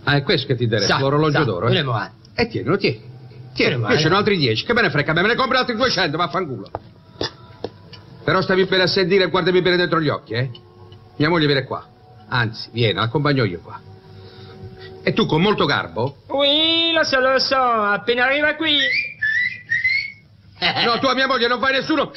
Ah, è questo che ti interessa, Sa, l'orologio sa, d'oro, eh? ne vuoi? E tienilo, tieni. Tieni, ne io ce ne ho altri 10. Che me ne frega a me? Me ne compro altri 200, vaffanculo. Però stavi bene a sentire e guardami bene dentro gli occhi, eh? Mia moglie viene qua. Anzi, viene, l'accompagno io qua. E tu con molto garbo? Oui, lo so, lo so, appena arriva qui. No, tu a mia moglie non fai nessuno.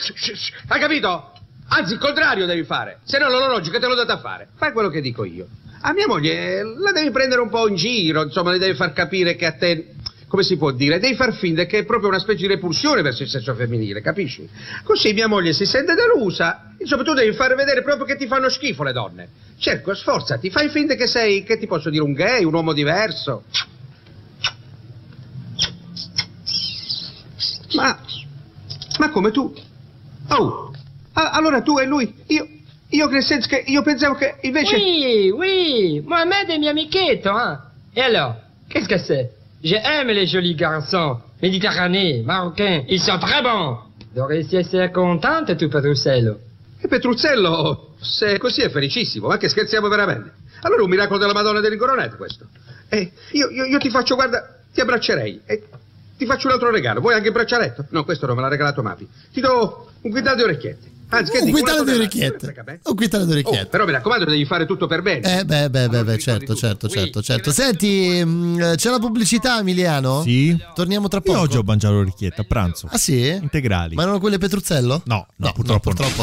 Hai capito? Anzi, il contrario devi fare. Se no l'orologio che te l'ho dato a fare. Fai quello che dico io. A mia moglie la devi prendere un po' in giro, insomma, le devi far capire che a te. Come si può dire? Devi far finta che è proprio una specie di repulsione verso il sesso femminile, capisci? Così mia moglie si sente delusa. Insomma, tu devi far vedere proprio che ti fanno schifo le donne. Cerco, sforzati, fai finta che sei, che ti posso dire, un gay, un uomo diverso. Ma. Ma come tu? Oh! a- allora tu e lui? Io. Io nel senso che io pensavo che invece. Oui, oui, Mohamed est mi amichetto. Et alors, qu'est-ce que c'est J'aime les jolis garçons, méditerranéens, marocains, ils sont très bons. Dovresti essere contente tu, Petrussello. E Petruzzello, se è così è felicissimo, ma che scherziamo veramente. Allora è un miracolo della Madonna del questo. E io, io- io ti faccio, guarda, ti abbraccerei. E ti faccio un altro regalo. Vuoi anche il braccialetto? No, questo non me l'ha regalato Mapi. Ti do un quintale di orecchiette. Anzi, che Un quintale di tonnellata. orecchiette. Un quintale di Oh, orecchiette. però mi raccomando, devi fare tutto per bene. Eh beh, beh, beh, beh, certo, certo, certo, certo. Senti, mh, c'è la pubblicità, Emiliano? Sì. Torniamo tra Io poco. oggi ho mangiato l'orecchietta a pranzo. Ah sì? Integrali. Ma erano quelle Petruzzello? No, no, purtroppo, no. purtroppo.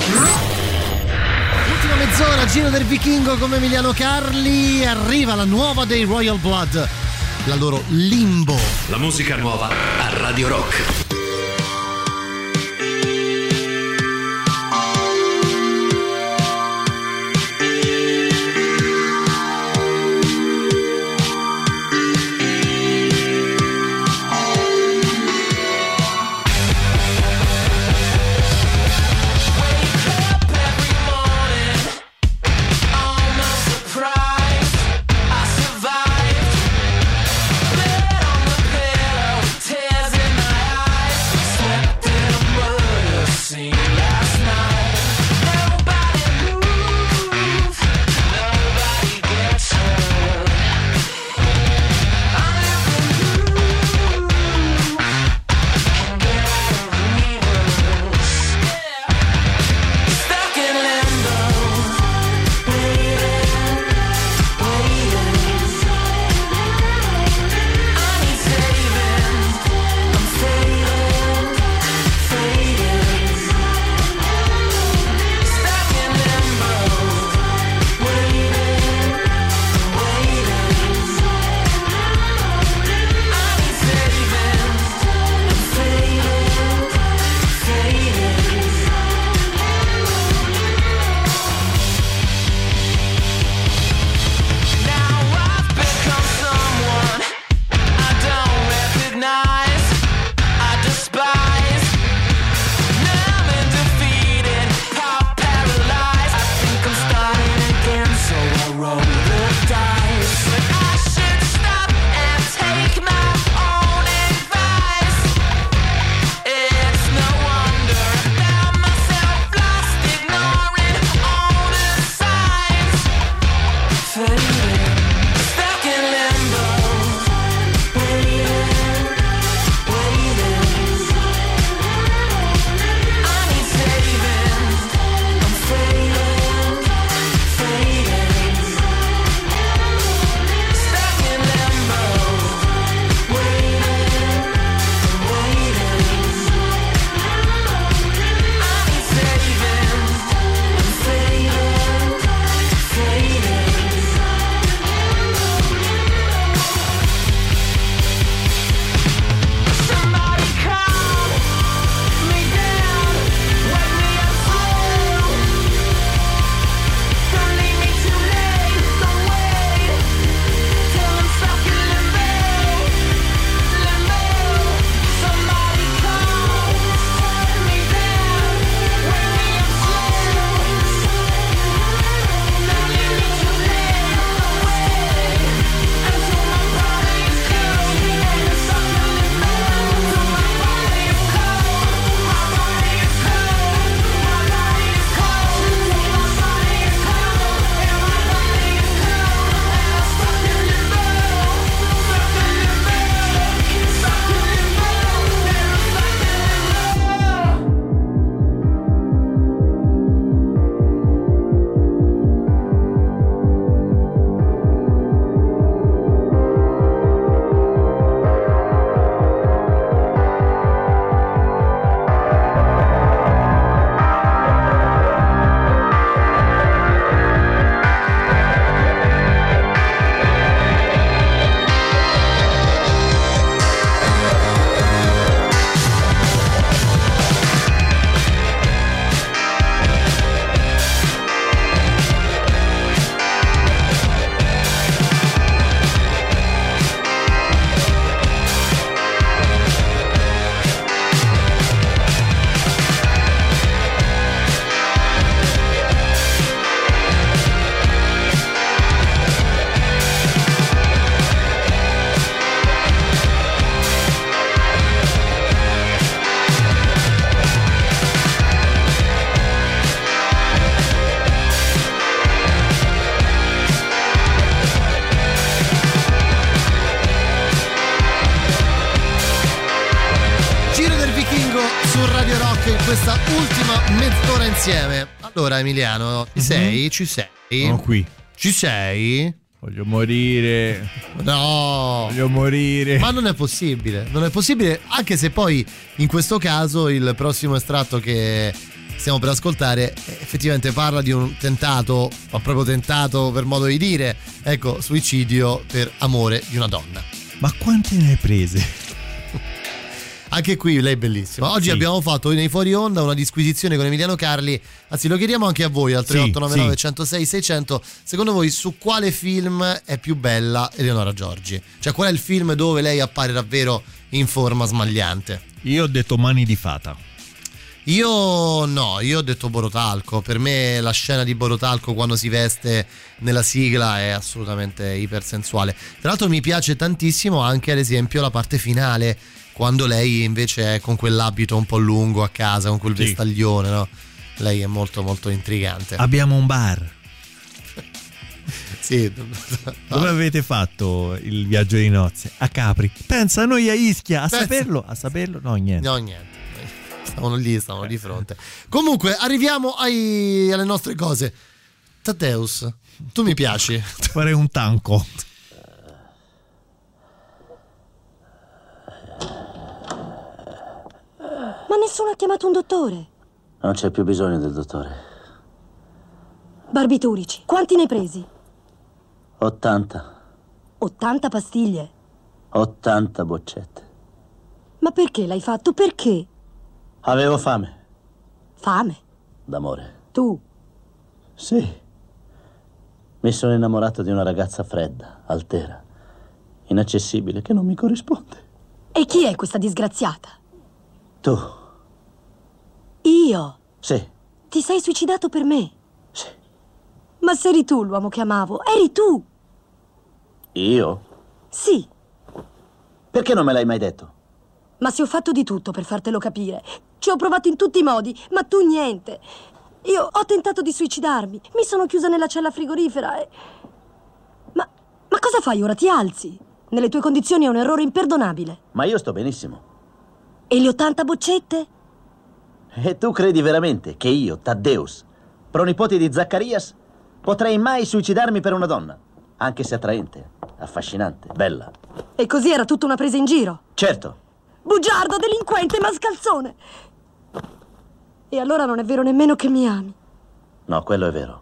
Ultima mezz'ora, Giro del Vichingo come Emiliano Carli. Arriva la nuova dei Royal Blood. La loro limbo. La musica nuova a Radio Rock. Questa ultima mezz'ora insieme. Allora, Emiliano, ci Mhm. sei? Ci sei? Sono qui. Ci sei? Voglio morire. No. Voglio morire. Ma non è possibile, non è possibile, anche se poi in questo caso il prossimo estratto che stiamo per ascoltare effettivamente parla di un tentato, ma proprio tentato per modo di dire, ecco, suicidio per amore di una donna. Ma quante ne hai prese? Anche qui lei è bellissima. Oggi Sì. abbiamo fatto nei fuori onda una disquisizione con Emiliano Carli. Anzi, lo chiediamo anche a voi al Sì, 3899 sì. 106 600. Secondo voi su quale film è più bella Eleonora Giorgi? Cioè, qual è il film dove lei appare davvero in forma smagliante? Io ho detto mani di fata. Io no, io ho detto Borotalco. Per me la scena di Borotalco quando si veste nella sigla è assolutamente ipersensuale. Tra l'altro mi piace tantissimo anche ad esempio la parte finale, quando lei invece è con quell'abito un po' lungo a casa, con quel Sì. vestaglione, no? Lei è molto molto intrigante. Abbiamo un bar. Sì. Dove avete fatto il viaggio di nozze? A Capri. Pensa noi a Ischia, a Pensa- saperlo, a saperlo? No, niente. No, niente. Stavano lì, stavano di fronte. Comunque, arriviamo ai- alle nostre cose. Taddeus, tu mi piaci. Farei un tanco. Ma nessuno ha chiamato un dottore. Non c'è più bisogno del dottore. Barbiturici, quanti ne hai presi? 80. 80 pastiglie. 80 boccette. Ma perché l'hai fatto? Perché? Avevo fame. Fame. D'amore. Tu. Sì. Mi sono innamorato di una ragazza fredda, altera, inaccessibile, che non mi corrisponde. E chi è questa disgraziata? Tu. Io. Sì. Ti sei suicidato per me? Sì. Ma se eri tu l'uomo che amavo, eri tu. Io? Sì, Perché non me l'hai mai detto? ma se ho fatto di tutto per fartelo capire. Ci ho provato in tutti i modi, ma tu niente. Io ho tentato di suicidarmi. Mi sono chiusa nella cella frigorifera e... Ma, ma cosa fai ora? Ti alzi? Nelle tue condizioni è un errore imperdonabile. Ma io sto benissimo. E le 80 boccette? E tu credi veramente che io, Taddeus, pronipote di Zaccarias, potrei mai suicidarmi per una donna? Anche se attraente, affascinante, bella. E così era tutta una presa in giro. Certo, Bugiardo, delinquente, mascalzone. E allora non è vero nemmeno che mi ami. no, quello è vero.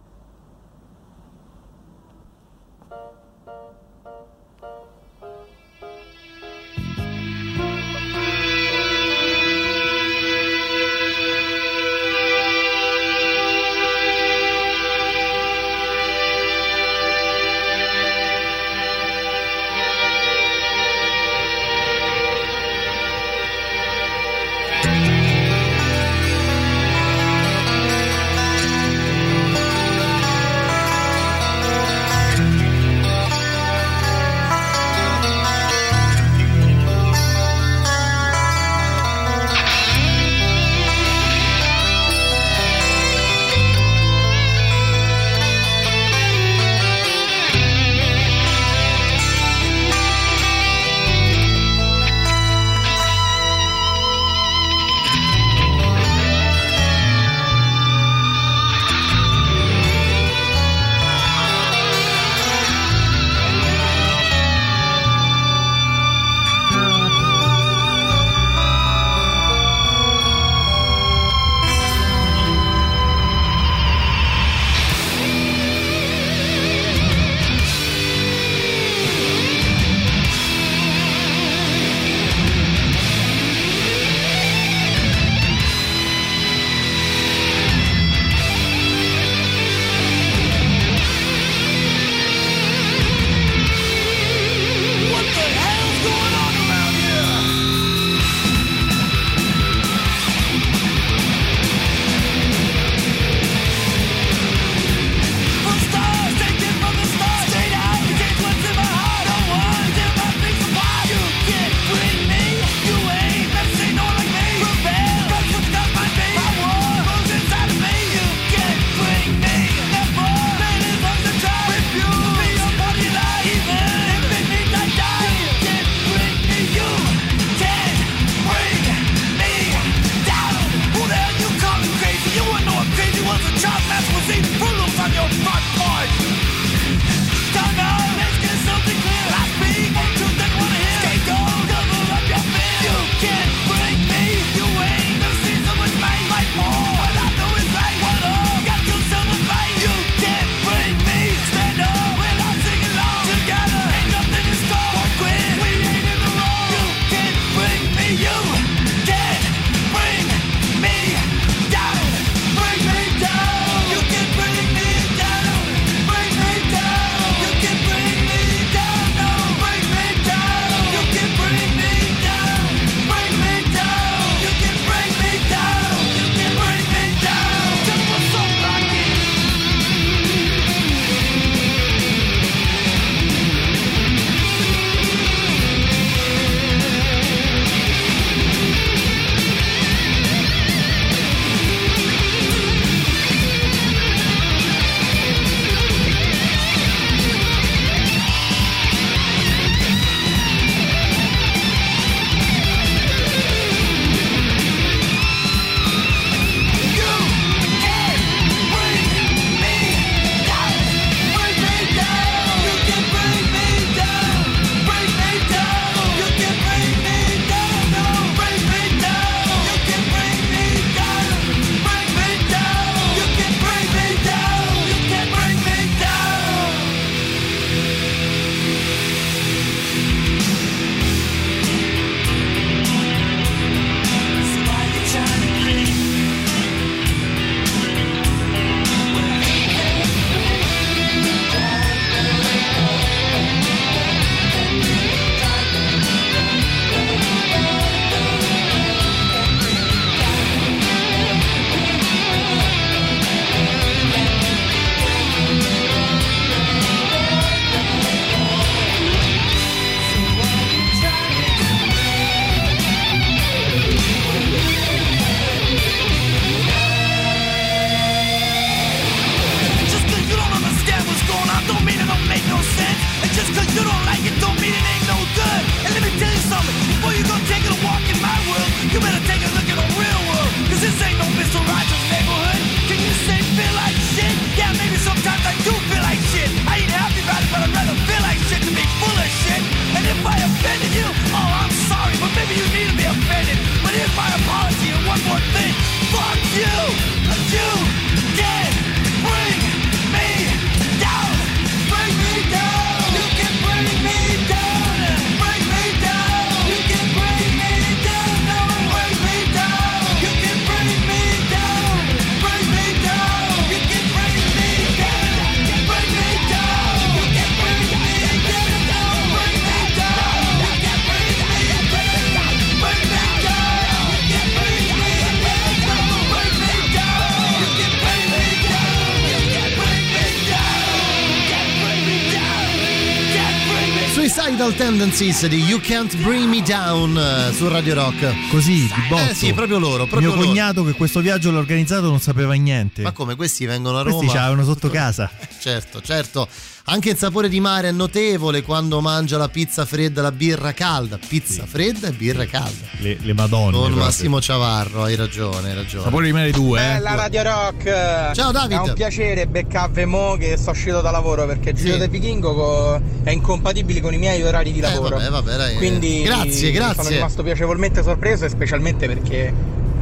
Tendencies di You Can't Bring Me Down eh, su Radio Rock. Così, di botto. Eh sì, proprio loro, proprio Mio loro. cognato che questo viaggio l'ha organizzato non sapeva niente. Ma come questi vengono a Roma? Questi c'avevano sotto casa. Certo, certo. Anche il sapore di mare è notevole quando mangia la pizza fredda e la birra calda. Pizza fredda e birra calda. Le, le madonne. Con proprio. Massimo Ciavarro, hai ragione, hai ragione. Sapore di mare 2, eh. Bella Radio Rock! Ciao David! È un piacere beccarvi mo che sto uscito da lavoro perché il Giro Sì. del Vichingo co- è incompatibile con i miei orari di Eh, lavoro. vabbè, vabbè, dai, eh. Quindi Grazie, grazie. sono rimasto piacevolmente sorpreso e specialmente perché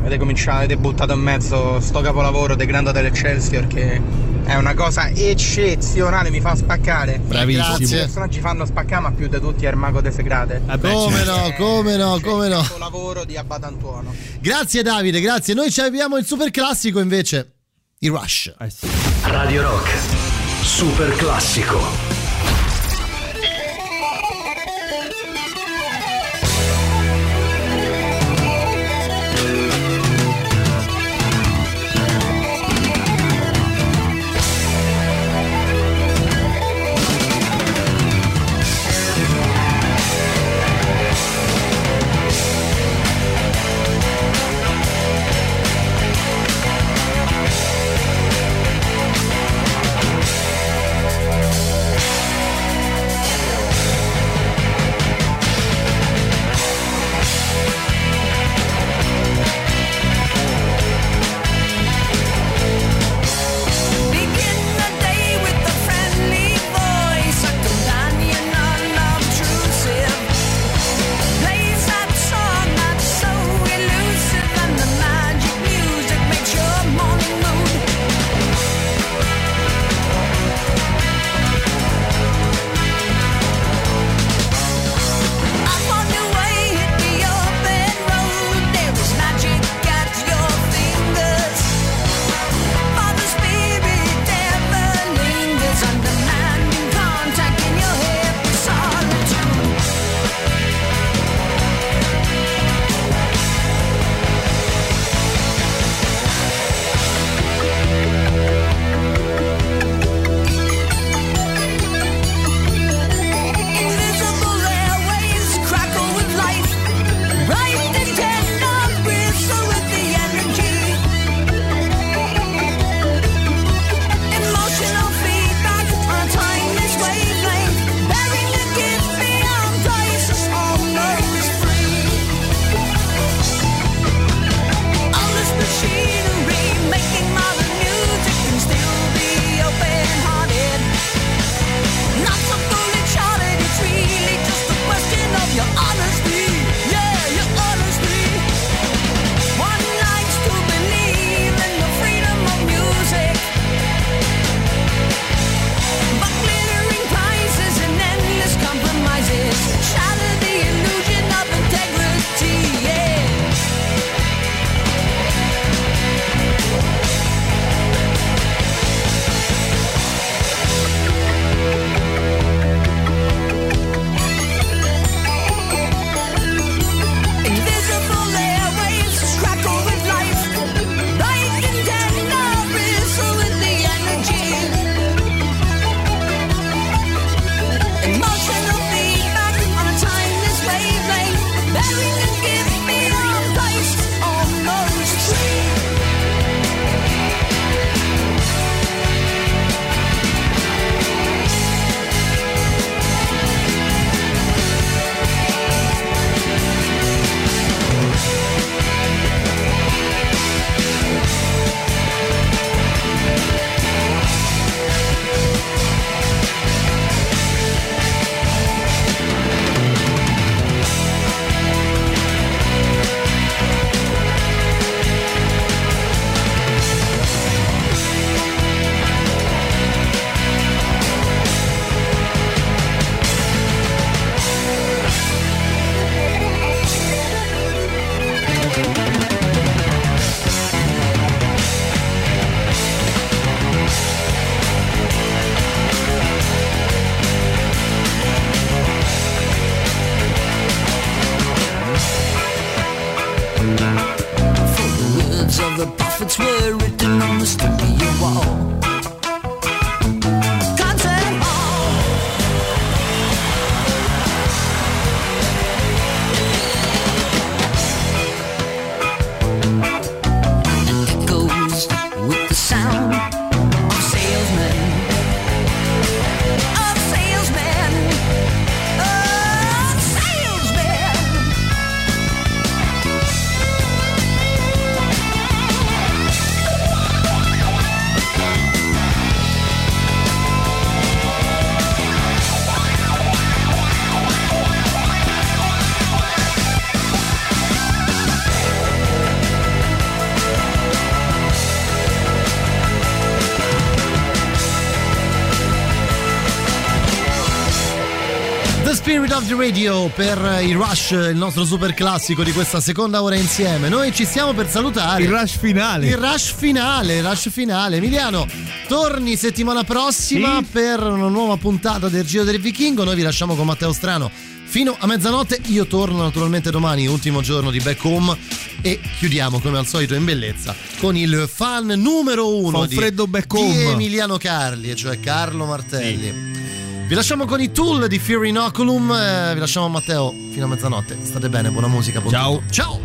avete cominciato, avete buttato in mezzo sto capolavoro The Grand Hotel Excelsior che è una cosa eccezionale, mi fa spaccare. Bravissimo. I Grazie. personaggi fanno spaccare ma più di tutti è il mago de Segrate. come no, come no, come no. Il lavoro di Abbatantuono. Grazie Davide, grazie. Noi ci abbiamo il super classico invece. I Rush. Radio Rock. Super classico. Of the Radio per il Rush, il nostro super classico di questa seconda ora insieme. Noi ci stiamo per salutare. Il rush finale. Il rush finale, il rush finale. Emiliano, torni settimana prossima Sì. per una nuova puntata del Giro del Vichingo. Noi vi lasciamo con Matteo Strano fino a mezzanotte. Io torno naturalmente domani, ultimo giorno di Back Home. E chiudiamo come al solito in bellezza con il fan numero uno Fa un di, freddo Back di Home. Emiliano Carli, e cioè Carlo Martelli. Vi lasciamo con i tool di Fury Inoculum. eh, vi lasciamo a Matteo fino a mezzanotte. State bene, buona musica. buon Ciao. tutto. Ciao.